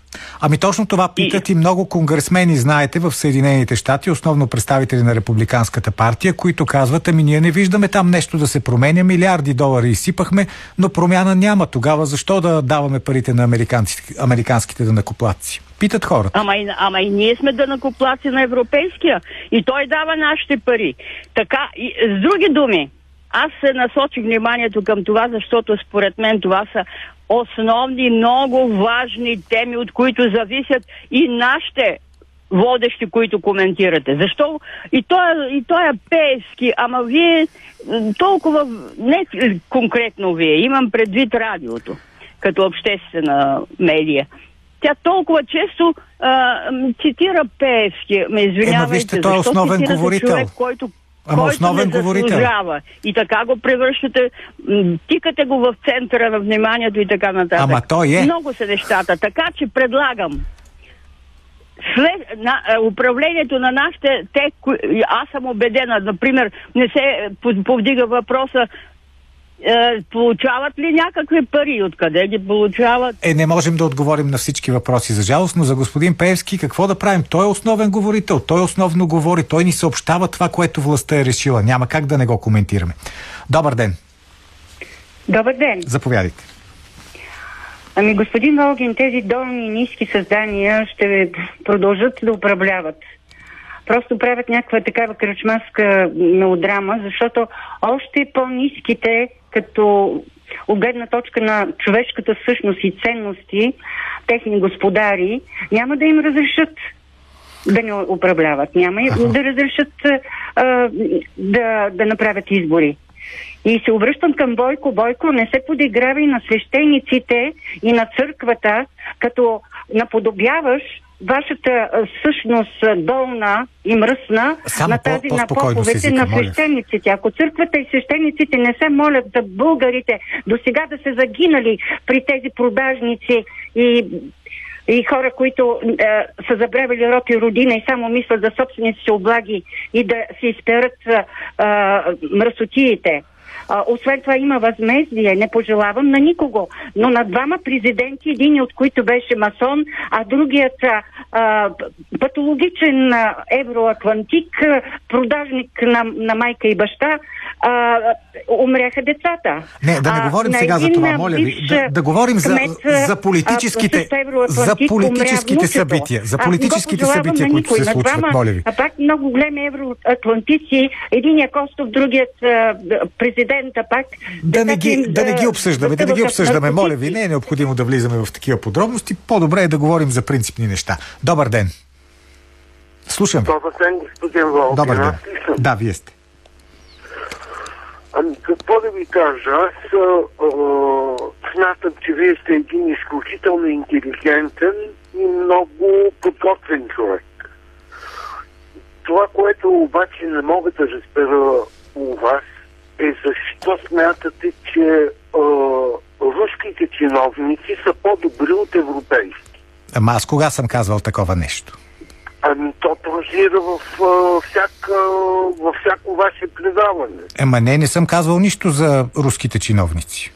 Ами точно това питат и много конгресмени, знаете, в Съединените щати, основно представители на Републиканската партия, които казват, ами ние не виждаме там нещо да се променя, милиарди долари изсипахме, но промяна няма. Тогава защо да даваме парите на американците, американските данакоплатци? Питат хората. Ама и, ама и ние сме дънакоплаци на европейския. И той дава нашите пари. Така, и, с други думи, аз се насочих вниманието към това, защото според мен това са основни, много важни теми, от които зависят и нашите водещи, които коментирате. Защо? И той, е- и той е пески, ама вие толкова, не конкретно вие, имам предвид радиото, като обществена медия. Тя толкова често а, цитира Пеевски. Ме извинявайте, вижте, той е основен говорител. човек, който Ама който основен не заслужава. И така го превръщате, тикате го в центъра на вниманието и така нататък. Ама той е. Много са нещата. Така че предлагам след на, е, управлението на нашите, те, аз съм убедена, например, не се е, по- повдига въпроса е, получават ли някакви пари, откъде ги получават? Е, не можем да отговорим на всички въпроси, за жалост, но за господин Певски какво да правим? Той е основен говорител, той основно говори, той ни съобщава това, което властта е решила. Няма как да не го коментираме. Добър ден, Добър ден. заповядайте. Ами, господин Волгин, тези долни и ниски създания ще продължат да управляват. Просто правят някаква такава кръчмарска мелодрама, защото още по-ниските, като от гледна точка на човешката същност и ценности, техни господари, няма да им разрешат да не управляват. Няма и да разрешат а, да, да направят избори. И се обръщам към Бойко. Бойко, не се подигравай на свещениците и на църквата, като наподобяваш вашата същност долна и мръсна Само на по- тази на по-спокойно с поповете на свещениците. Ако църквата и свещениците не се молят за българите до сега да се загинали при тези продажници и и хора, които е, са забравили род и родина и само мислят за собствените си облаги и да се изперат е, мръсотиите. А, освен това има възмездие, не пожелавам на никого, но на двама президенти, един от които беше масон, а другият а, а, патологичен а, евроатлантик, а, продажник на, на майка и баща, а, умряха децата. Не, да не А, говорим на сега за това, а, моля ви. Да, да говорим за, кмет, а, за политическите, а, за политическите събития. За политическите събития, на които никой. се случват, двама, моля ви. А пак много големи евроатлантици, единия Костов, другият а, президента пак. Да не, ги, да не ги а, обсъждаме, да не ги обсъждаме. Моля ви, не е необходимо да влизаме в такива подробности. По-добре е да говорим за принципни неща. Добър ден. Слушам. Добър ден, господин Волгин. Добър ден. Да, вие сте. Ами какво да ви кажа? Аз а, смятам, че вие сте един изключително интелигентен и много подготвен човек. Това, което обаче не мога да разбера у вас е защо смятате, че а, руските чиновници са по-добри от европейски. Ама аз кога съм казвал такова нещо? Ами то прозира в, а, всяка, във всяко ваше предаване. Ема не, не съм казвал нищо за руските чиновници.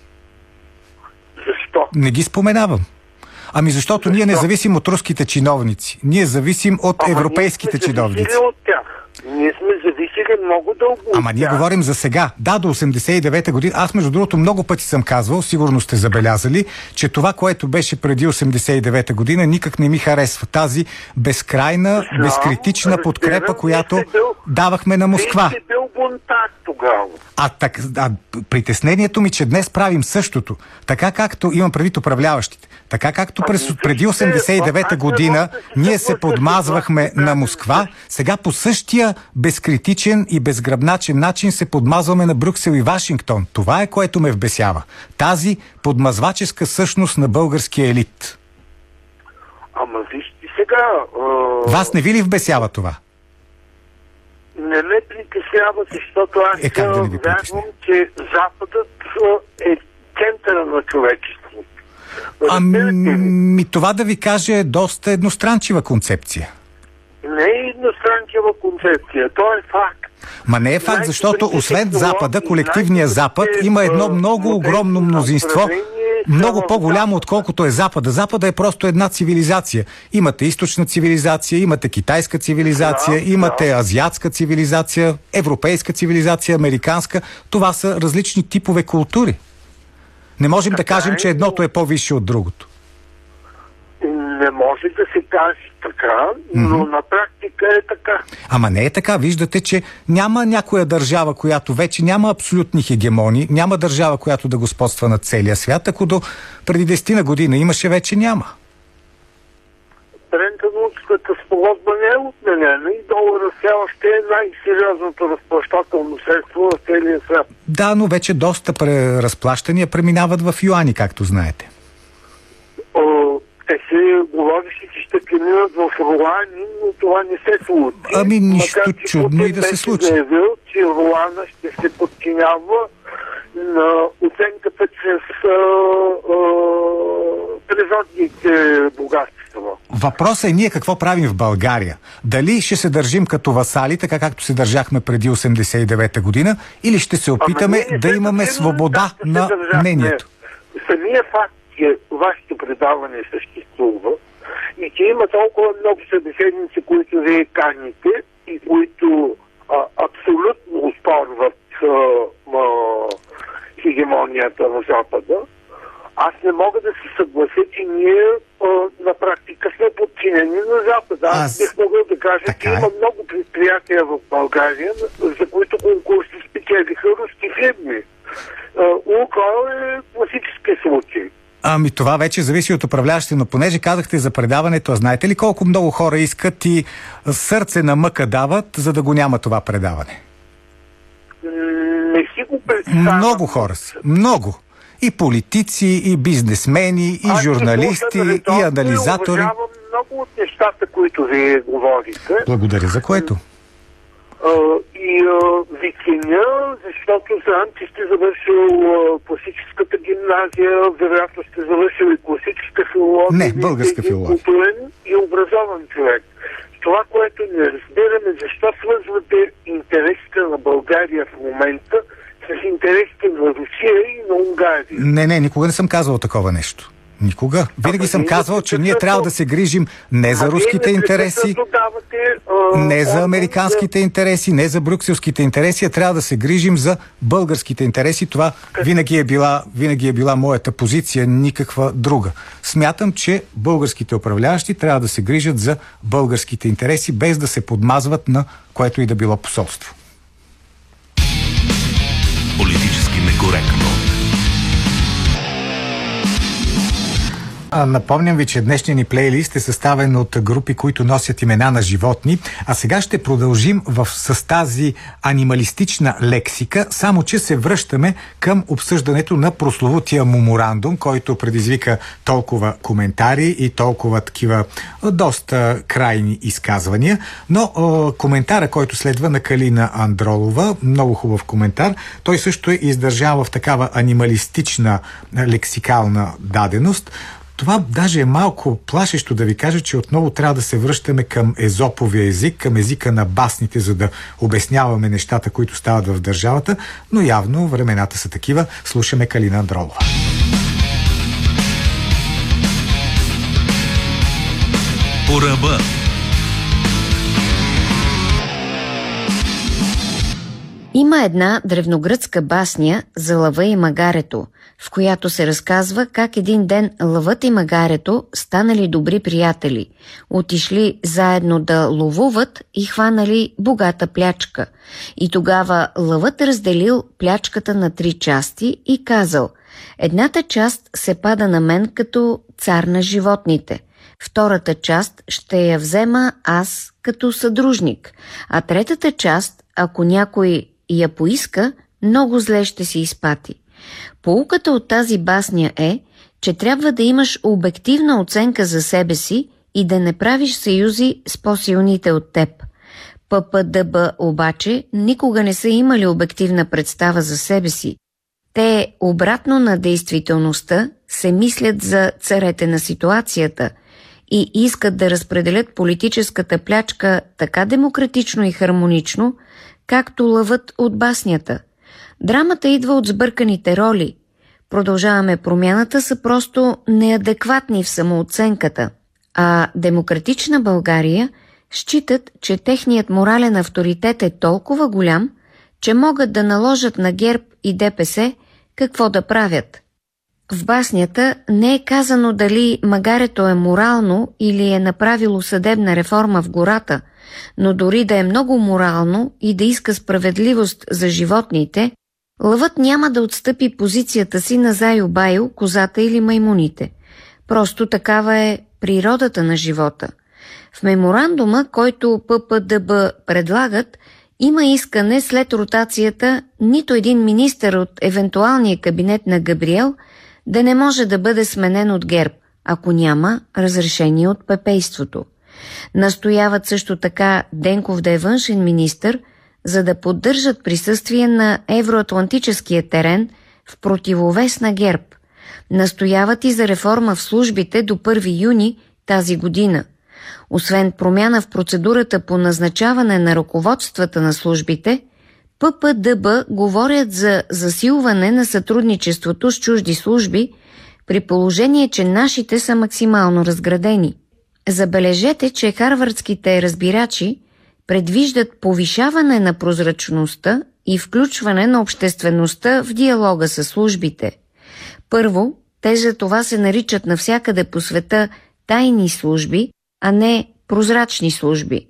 Защо? Не ги споменавам. Ами защото ние не зависим от руските чиновници. Ние зависим от Ама европейските ние сме чиновници. от тях. Ние сме зависели много дълго Ама ние говорим за сега. Да, до 89-та година. Аз, между другото, много пъти съм казвал, сигурно сте забелязали, че това, което беше преди 89-та година, никак не ми харесва. Тази безкрайна, безкритична подкрепа, която давахме на Москва. Вие сте бил бунтар тогава. А, так, а притеснението ми, че днес правим същото, така както имам предвид управляващите, така както Ами, през, преди вижте, 89-та аз не година ние се подмазвахме на Москва, сега по същия безкритичен и безгръбначен начин се подмазваме на Брюксел и Вашингтон. Това е което ме вбесява. Тази подмазваческа същност на българския елит. Ама вижте сега... А... Вас не ви ли вбесява това? Не ме притеснява, защото аз Е, да вярвам, че Западът е центъра на човечеството. Ами, това да ви кажа е доста едностранчива концепция. Не е едностранчива концепция, то е факт. Ма не е факт, защото освен Запада, колективния Запад има едно много огромно мнозинство, много по-голямо, отколкото е Запада. Запада е просто една цивилизация. Имате източна цивилизация, имате китайска цивилизация, Да, имате да. азиатска цивилизация, европейска цивилизация, американска. Това са различни типове култури. Не можем да кажем, е, че едното е по-висше от другото. Не може да се каже така, но на практика е така. Ама не е така. Виждате, че няма някоя държава, която вече няма абсолютни хегемони, няма държава, която да господства над целия свят, ако до преди 10 на година имаше, вече няма. Брентънутската спогодба не е отменена и долара все още е най-сериозното разплащателно средство в целия свят. Да, но вече доста разплащания преминават в юани, както знаете. Те се говореше, че ще преминат в Руани, но това не се случи. Ами, нищо Макар, че чудно и да се случи. заявил, че Руана ще се подчинява на оценката чрез а, а, природните богатства. Въпросът е ние какво правим в България. Дали ще се държим като васали, така както се държахме преди 89-та година, или ще се опитаме не да имаме свобода на мнението. Самия факт, че вашето предаване съществува и че има толкова много събеседници, които вие каните и които а, абсолютно оспорват а, а, хегемонията на Запада, аз не мога да се съглася, че ние а, на практика сме подчинени на Запада. Аз, Аз- бих могъл да кажа, Така че е. има много предприятия в България, за които конкурси спечелиха руски фирми. Лукойл е класически случай. Ами това вече зависи от управляващите, но понеже казахте за предаването, а знаете ли колко много хора искат и сърце на мъка дават, за да го няма това предаване? Не си го представям. Много хора са. Много. И политици, и бизнесмени, и Аз журналисти, и анализатори. уважавам много от нещата, които вие говорите. Благодаря за което. И ви ценя, защото знам, че сте завършил класическата гимназия, вероятно сте завършил и класическа филология. Не, българска филология. Културен и образован човек. Това, което не разбираме, защо свързвате интересите на България в момента с интересите на Русия и на Унгария. Не, не, никога не съм казвал такова нещо. Никога. Винаги съм казвал, че ние трябва да се грижим не за руските интереси, не за американските интереси, не за брюкселските интереси, а трябва да се грижим за българските интереси. Това винаги е била, винаги е била моята позиция, никаква друга. Смятам, че българските управляващи трябва да се грижат за българските интереси, без да се подмазват на което и да било посолство. Политически некоректно. Напомням ви, че днешния ни плейлист е съставен от групи, които носят имена на животни, а сега ще продължим в, с тази анималистична лексика, само че се връщаме към обсъждането на прословутия меморандум, който предизвика толкова коментари и толкова такива доста крайни изказвания. Но а, коментара, който следва на Калина Андролова, много хубав коментар, той също е издържан в такава анималистична лексикална даденост. Това даже е малко плашещо да ви кажа, че отново трябва да се връщаме към езоповия език, към езика на басните, за да обясняваме нещата, които стават в държавата, но явно времената са такива. Слушаме Калина Андролова. По ръба. Има една древногръцка басня за лъва и магарето, в която се разказва как един ден лъвът и магарето станали добри приятели, отишли заедно да ловуват и хванали богата плячка. И тогава лъвът разделил плячката на три части и казал «Едната част се пада на мен като цар на животните, втората част ще я взема аз като съдружник, а третата част, ако някой я поиска, много зле ще си изпати. Поуката от тази басня е, че трябва да имаш обективна оценка за себе си и да не правиш съюзи с по-силните от теб. ППДБ обаче никога не са имали обективна представа за себе си. Те, обратно на действителността, се мислят за царете на ситуацията и искат да разпределят политическата плячка така демократично и хармонично, както лъвът от баснята. Драмата идва от сбърканите роли. Продължаваме промяната са просто неадекватни в самооценката, а демократична България считат, че техният морален авторитет е толкова голям, че могат да наложат на ГЕРБ и ДПС какво да правят. В баснята не е казано дали магарето е морално или е направило съдебна реформа в гората, но дори да е много морално и да иска справедливост за животните, лъвът няма да отстъпи позицията си на Зайо-Байо, козата или маймуните. Просто такава е природата на живота. В меморандума, който ППДБ предлагат, има искане след ротацията нито един министър от евентуалния кабинет на Габриел да не може да бъде сменен от ГЕРБ, ако няма разрешение от пепейството. Настояват също така Денков да е външен министр, за да поддържат присъствие на евроатлантическия терен в противовес на ГЕРБ. Настояват и за реформа в службите до 1 юни тази година. Освен промяна в процедурата по назначаване на ръководствата на службите, ППДБ говорят за засилване на сътрудничеството с чужди служби, при положение, че нашите са максимално разградени. Забележете, че харвардските разбирачи предвиждат повишаване на прозрачността и включване на обществеността в диалога с службите. Първо, те за това се наричат навсякъде по света тайни служби, а не прозрачни служби.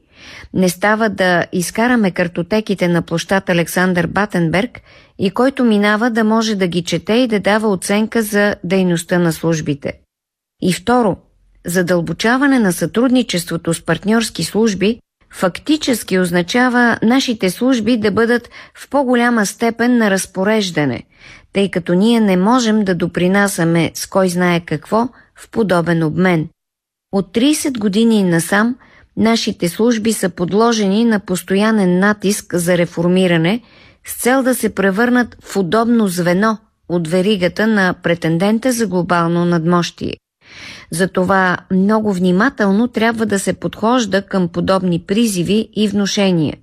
Не става да изкараме картотеките на площад Александър Батенберг и който минава да може да ги чете и да дава оценка за дейността на службите. И второ, задълбочаване на сътрудничеството с партньорски служби фактически означава нашите служби да бъдат в по-голяма степен на разпореждане, тъй като ние не можем да допринасяме с кой знае какво в подобен обмен. От 30 години насам нашите служби са подложени на постоянен натиск за реформиране с цел да се превърнат в удобно звено от веригата на претендента за глобално надмощие. Затова много внимателно трябва да се подхожда към подобни призиви и вношения.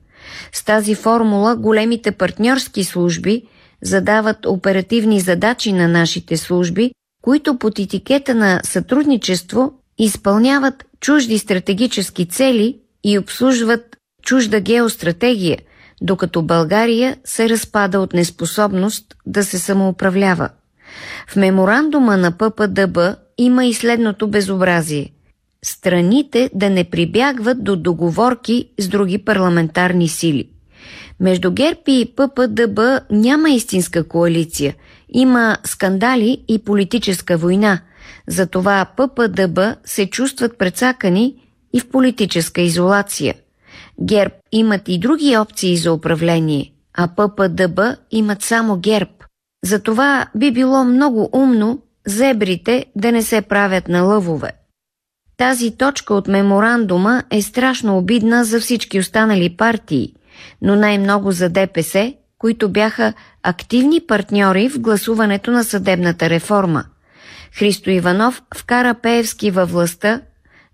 С тази формула големите партньорски служби задават оперативни задачи на нашите служби, които под етикета на сътрудничество изпълняват чужди стратегически цели и обслужват чужда геостратегия, докато България се разпада от неспособност да се самоуправлява. В меморандума на ППДБ има и следното безобразие. Страните да не прибягват до договорки с други парламентарни сили. Между ГЕРБ и ППДБ няма истинска коалиция. Има скандали и политическа война. Затова ППДБ се чувстват прецакани и в политическа изолация. ГЕРБ имат и други опции за управление, а ППДБ имат само ГЕРБ. Затова би било много умно зебрите да не се правят на лъвове. Тази точка от меморандума е страшно обидна за всички останали партии, но най-много за ДПС, които бяха активни партньори в гласуването на съдебната реформа. Христо Иванов вкара Пеевски във властта,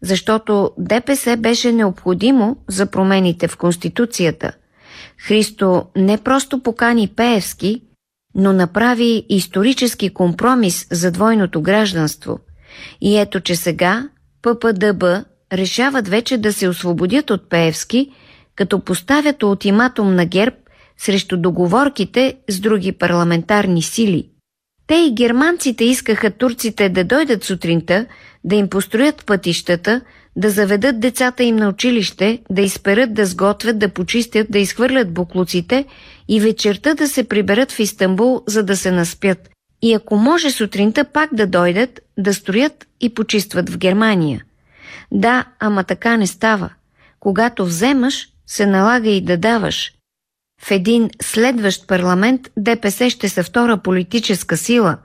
защото ДПС беше необходимо за промените в Конституцията. Христо не просто покани Пеевски, но направи исторически компромис за двойното гражданство. И ето, че сега ППДБ решават вече да се освободят от Пеевски, като поставят ултиматум на ГЕРБ срещу договорките с други парламентарни сили. Те и германците искаха турците да дойдат сутринта, да им построят пътищата, да заведат децата им на училище, да изперат, да сготвят, да почистят, да изхвърлят буклуците и вечерта да се приберат в Истанбул, за да се наспят. И ако може сутринта пак да дойдат, да строят и почистват в Германия. Да, ама така не става. Когато вземаш, се налага и да даваш. В един следващ парламент ДПС ще са втора политическа сила,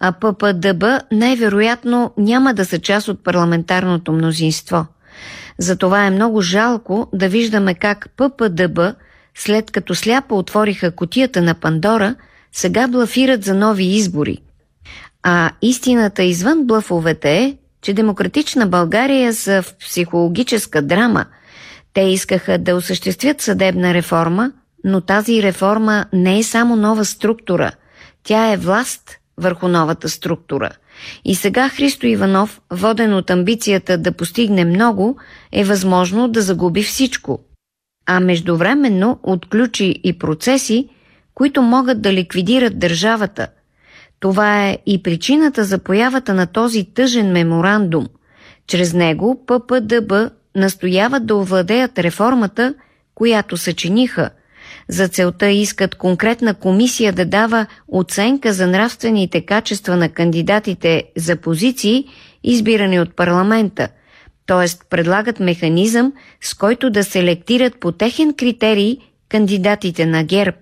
а ППДБ най-вероятно няма да са част от парламентарното мнозинство. Затова е много жалко да виждаме как ППДБ – след като сляпо отвориха котията на Пандора, сега блафират за нови избори. А истината извън блафовете е, че демократична България са в психологическа драма. Те искаха да осъществят съдебна реформа, но тази реформа не е само нова структура. Тя е власт върху новата структура. И сега Христо Иванов, воден от амбицията да постигне много, е възможно да загуби всичко – а междувременно отключи и процеси, които могат да ликвидират държавата. Това е и причината за появата на този тъжен меморандум. Чрез него ППДБ настояват да овладеят реформата, която съчиниха. За целта искат конкретна комисия да дава оценка за нравствените качества на кандидатите за позиции, избирани от парламента – т.е. предлагат механизъм, с който да селектират по техен критерий кандидатите на ГЕРБ.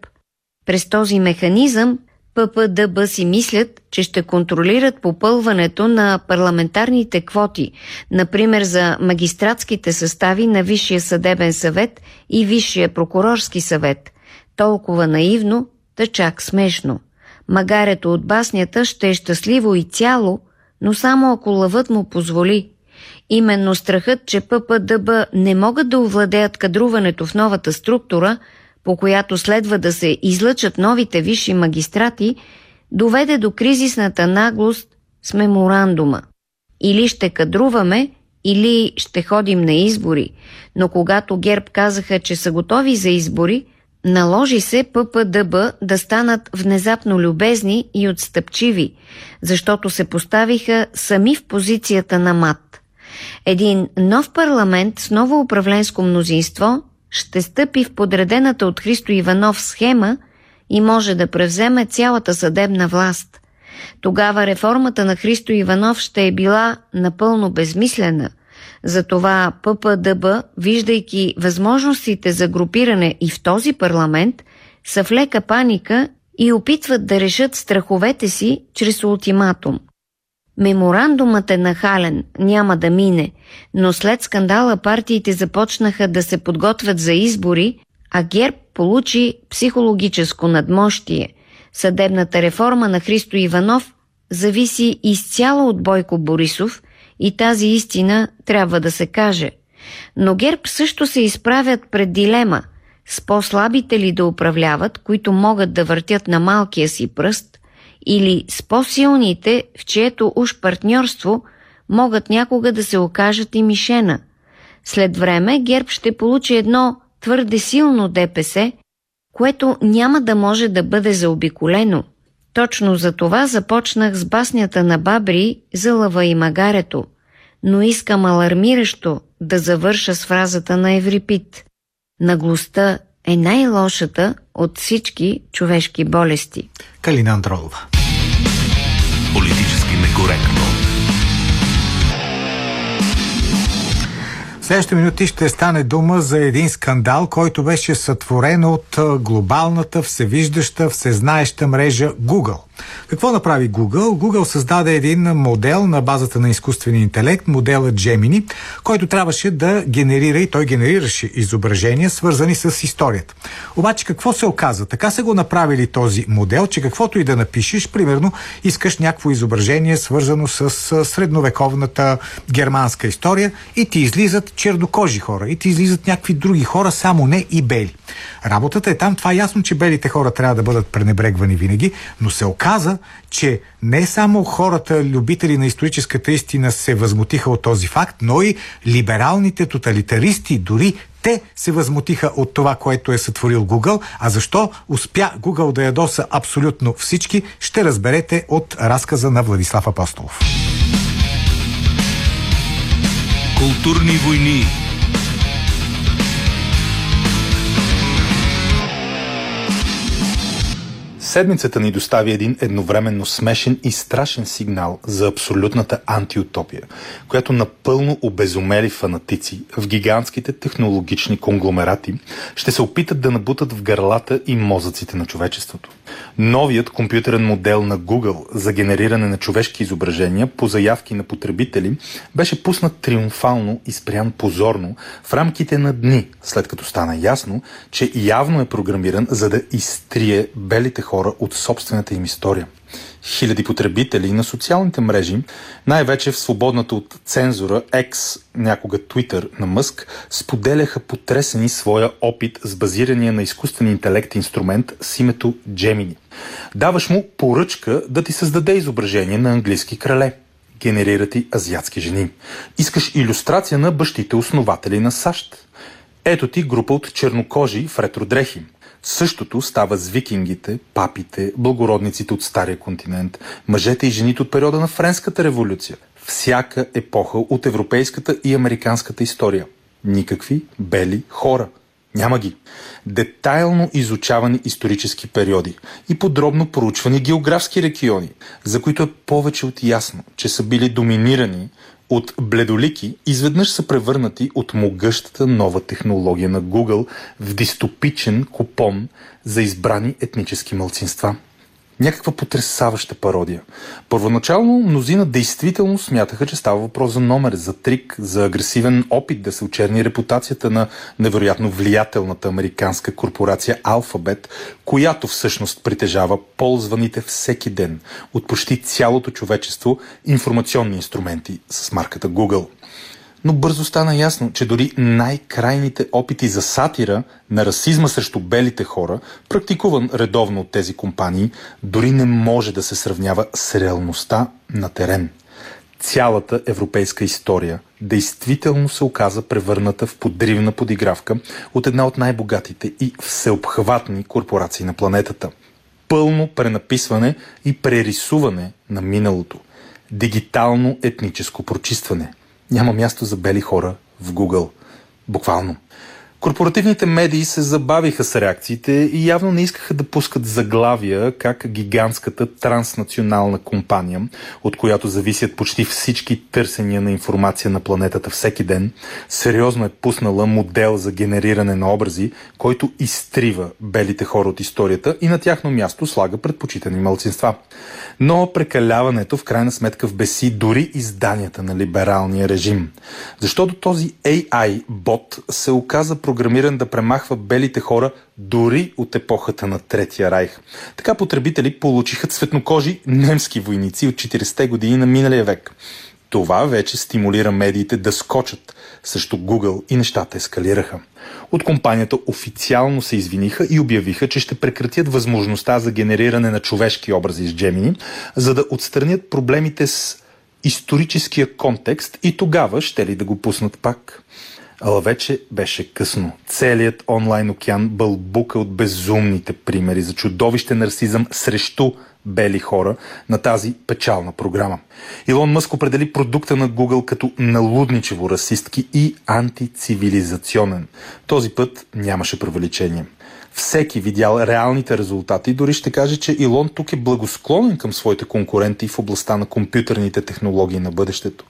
През този механизъм ППДБ си мислят, че ще контролират попълването на парламентарните квоти, например за магистратските състави на Висшия съдебен съвет и Висшия прокурорски съвет. Толкова наивно, да чак смешно. Магарето от баснята ще е щастливо и цяло, но само ако лъвът му позволи. Именно страхът, че ППДБ не могат да овладеят кадруването в новата структура, по която следва да се излъчат новите висши магистрати, доведе до кризисната наглост с меморандума. Или ще кадруваме, или ще ходим на избори, но когато ГЕРБ казаха, че са готови за избори, наложи се ППДБ да станат внезапно любезни и отстъпчиви, защото се поставиха сами в позицията на мат. Един нов парламент с ново управленско мнозинство ще стъпи в подредената от Христо Иванов схема и може да превземе цялата съдебна власт. Тогава реформата на Христо Иванов ще е била напълно безмислена. Затова ППДБ, виждайки възможностите за групиране и в този парламент, са в лека паника и опитват да решат страховете си чрез ултиматум. Меморандумът е нахален, няма да мине, но след скандала партиите започнаха да се подготвят за избори, а ГЕРБ получи психологическо надмощие. Съдебната реформа на Христо Иванов зависи изцяло от Бойко Борисов и тази истина трябва да се каже. Но ГЕРБ също се изправят пред дилема с по-слабите ли да управляват, които могат да въртят на малкия си пръст, или с по-силните, в чието уж партньорство могат някога да се окажат и мишена. След време ГЕРБ ще получи едно твърде силно ДПС, което няма да може да бъде заобиколено. Точно за това започнах с баснята на Бабри за лъва и магарето, но искам алармиращо да завърша с фразата на Еврипит. Наглостта е най-лошата от всички човешки болести. Калина Андролова. Политически некоректно. Следващите минути ще стане дума за един скандал, който беше сътворен от глобалната, всевиждаща, всезнаеща мрежа Google. Какво направи Google? Google създаде един модел на базата на изкуствения интелект, моделът Gemini, който трябваше да генерира и той генерираше изображения, свързани с историята. Обаче какво се оказа? Така са го направили този модел, че каквото и да напишеш, примерно искаш някакво изображение, свързано с средновековната германска история и ти излизат чернокожи хора, и ти излизат някакви други хора, само не и бели. Работата е там, това е ясно, че белите хора трябва да бъдат пренебрегвани винаги, но се оказа, че не само хората, любители на историческата истина, се възмутиха от този факт, но и либералните тоталитаристи, дори те се възмутиха от това, което е сътворил Google. А защо успя Google да ядоса абсолютно всички, ще разберете от разказа на Владислав Апостолов. Културни войни Седмицата ни достави един едновременно смешен и страшен сигнал за абсолютната антиутопия, която напълно обезумели фанатици в гигантските технологични конгломерати ще се опитат да набутат в гърлата и мозъците на човечеството. Новият компютърен модел на Google за генериране на човешки изображения по заявки на потребители беше пуснат триумфално и спрян позорно в рамките на дни, след като стана ясно, че явно е програмиран за да изтрие белите хора от собствената им история. Хиляди потребители на социалните мрежи, най-вече в свободната от цензура X, някога Twitter на Мъск, споделяха потресени своя опит с базирания на изкуствен интелект инструмент с името Gemini. Даваш му поръчка да ти създаде изображение на английски крале. Генерира ти азиатски жени. Искаш иллюстрация на бащите основатели на САЩ. Ето ти група от чернокожи в ретродрехи – Същото става с викингите, папите, благородниците от Стария континент, мъжете и жените от периода на Френската революция. Всяка епоха от европейската и американската история. Никакви бели хора. Няма ги. Детайлно изучавани исторически периоди и подробно проучвани географски региони, за които е повече от ясно, че са били доминирани от бледолики изведнъж са превърнати от могъщата нова технология на Google в дистопичен купон за избрани етнически мълцинства. Някаква потрясаваща пародия. Първоначално мнозина действително смятаха, че става въпрос за номер, за трик, за агресивен опит да се очерни репутацията на невероятно влиятелната американска корпорация Алфабет, която всъщност притежава ползваните всеки ден от почти цялото човечество информационни инструменти с марката Google но бързо стана ясно, че дори най-крайните опити за сатира на расизма срещу белите хора, практикуван редовно от тези компании, дори не може да се сравнява с реалността на терен. Цялата европейска история действително се оказа превърната в подривна подигравка от една от най-богатите и всеобхватни корпорации на планетата. Пълно пренаписване и прерисуване на миналото. Дигитално етническо прочистване – няма място за бели хора в Google. Буквално. Корпоративните медии се забавиха с реакциите и явно не искаха да пускат заглавия как гигантската транснационална компания, от която зависят почти всички търсения на информация на планетата всеки ден, сериозно е пуснала модел за генериране на образи, който изтрива белите хора от историята и на тяхно място слага предпочитани малцинства. Но прекаляването в крайна сметка вбеси дори изданията на либералния режим. Защото този AI бот се оказа програмиран да премахва белите хора дори от епохата на Третия райх. Така потребители получиха цветнокожи немски войници от 40-те години на миналия век. Това вече стимулира медиите да скочат срещу Google и нещата ескалираха. От компанията официално се извиниха и обявиха, че ще прекратят възможността за генериране на човешки образи с Gemini, за да отстранят проблемите с историческия контекст и тогава ще ли да го пуснат пак. Ала вече беше късно. Целият онлайн океан бълбука от безумните примери за чудовищен нарцизъм срещу бели хора на тази печална програма. Илон Мъск определи продукта на Google като налудничево расистки и антицивилизационен. Този път нямаше превеличение всеки видял реалните резултати, дори ще каже, че Илон тук е благосклонен към своите конкуренти в областта на компютърните технологии на бъдещето.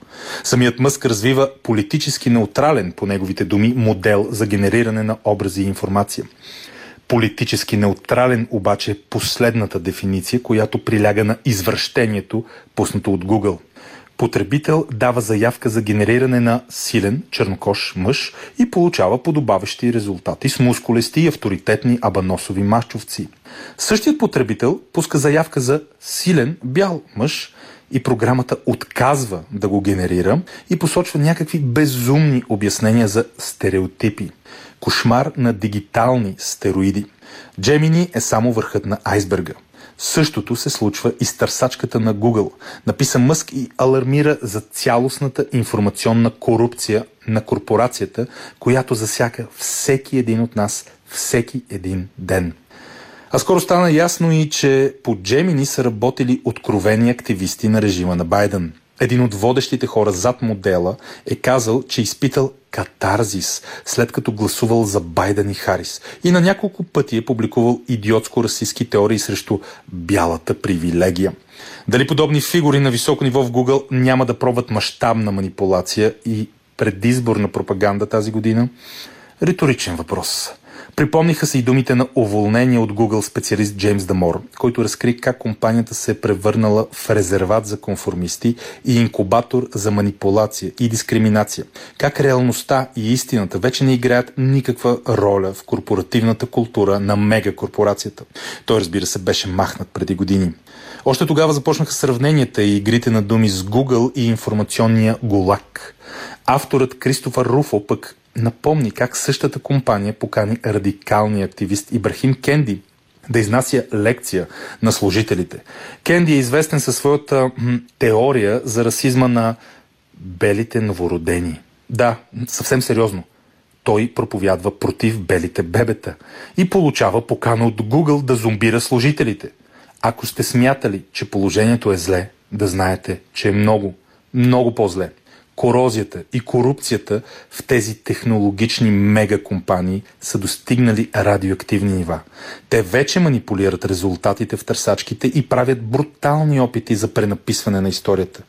Самият Мъск развива политически неутрален, по неговите думи, модел за генериране на образи и информация. Политически неутрален обаче е последната дефиниция, която приляга на извръщението, пуснато от Google потребител дава заявка за генериране на силен чернокош мъж и получава подобаващи резултати с мускулести и авторитетни абаносови мащовци. Същият потребител пуска заявка за силен бял мъж и програмата отказва да го генерира и посочва някакви безумни обяснения за стереотипи. Кошмар на дигитални стероиди. Джемини е само върхът на айсберга – Същото се случва и с търсачката на Google. Написа Мъск и алармира за цялостната информационна корупция на корпорацията, която засяга всеки един от нас всеки един ден. А скоро стана ясно и, че по Джемини са работили откровени активисти на режима на Байден – един от водещите хора зад модела е казал, че изпитал катарзис, след като гласувал за Байден и Харис. И на няколко пъти е публикувал идиотско-расистски теории срещу бялата привилегия. Дали подобни фигури на високо ниво в Google няма да пробват мащабна манипулация и предизборна пропаганда тази година? Риторичен въпрос. Припомниха се и думите на уволнение от Google специалист Джеймс Дамор, който разкри как компанията се е превърнала в резерват за конформисти и инкубатор за манипулация и дискриминация. Как реалността и истината вече не играят никаква роля в корпоративната култура на мегакорпорацията. Той, разбира се, беше махнат преди години. Още тогава започнаха сравненията и игрите на думи с Google и информационния ГУЛАГ. Авторът Кристофър Руфо пък напомни как същата компания покани радикалния активист Ибрахим Кенди да изнася лекция на служителите. Кенди е известен със своята м, теория за расизма на белите новородени. Да, съвсем сериозно. Той проповядва против белите бебета и получава покана от Google да зомбира служителите. Ако сте смятали, че положението е зле, да знаете, че е много, много по-зле корозията и корупцията в тези технологични мегакомпании са достигнали радиоактивни нива. Те вече манипулират резултатите в търсачките и правят брутални опити за пренаписване на историята.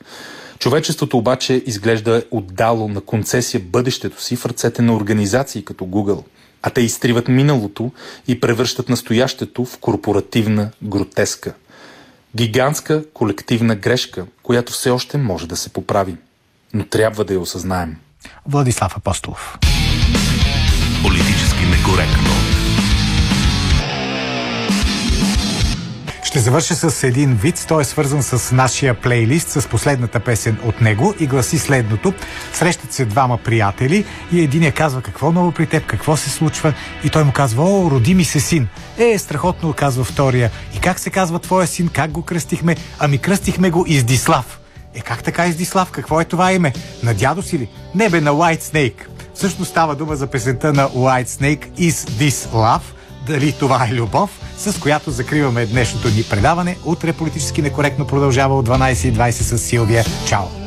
Човечеството обаче изглежда отдало на концесия бъдещето си в ръцете на организации като Google, а те изтриват миналото и превръщат настоящето в корпоративна гротеска – Гигантска колективна грешка, която все още може да се поправи. Но трябва да я осъзнаем. Владислав Апостолов. Политически некоректно. Ще завърша с един вид. Той е свързан с нашия плейлист, с последната песен от него и гласи следното. Срещат се двама приятели и един я казва какво ново при теб, какво се случва и той му казва, о, роди ми се син. Е, страхотно, казва втория. И как се казва твоя син, как го кръстихме? Ами кръстихме го Издислав. Е, как така Издислав? Какво е това име? На дядо си ли? Не бе, на White Snake. Всъщност става дума за песента на White Snake Is This Love? Дали това е любов? С която закриваме днешното ни предаване. Утре политически некоректно продължава от 12.20 с Силвия. Чао!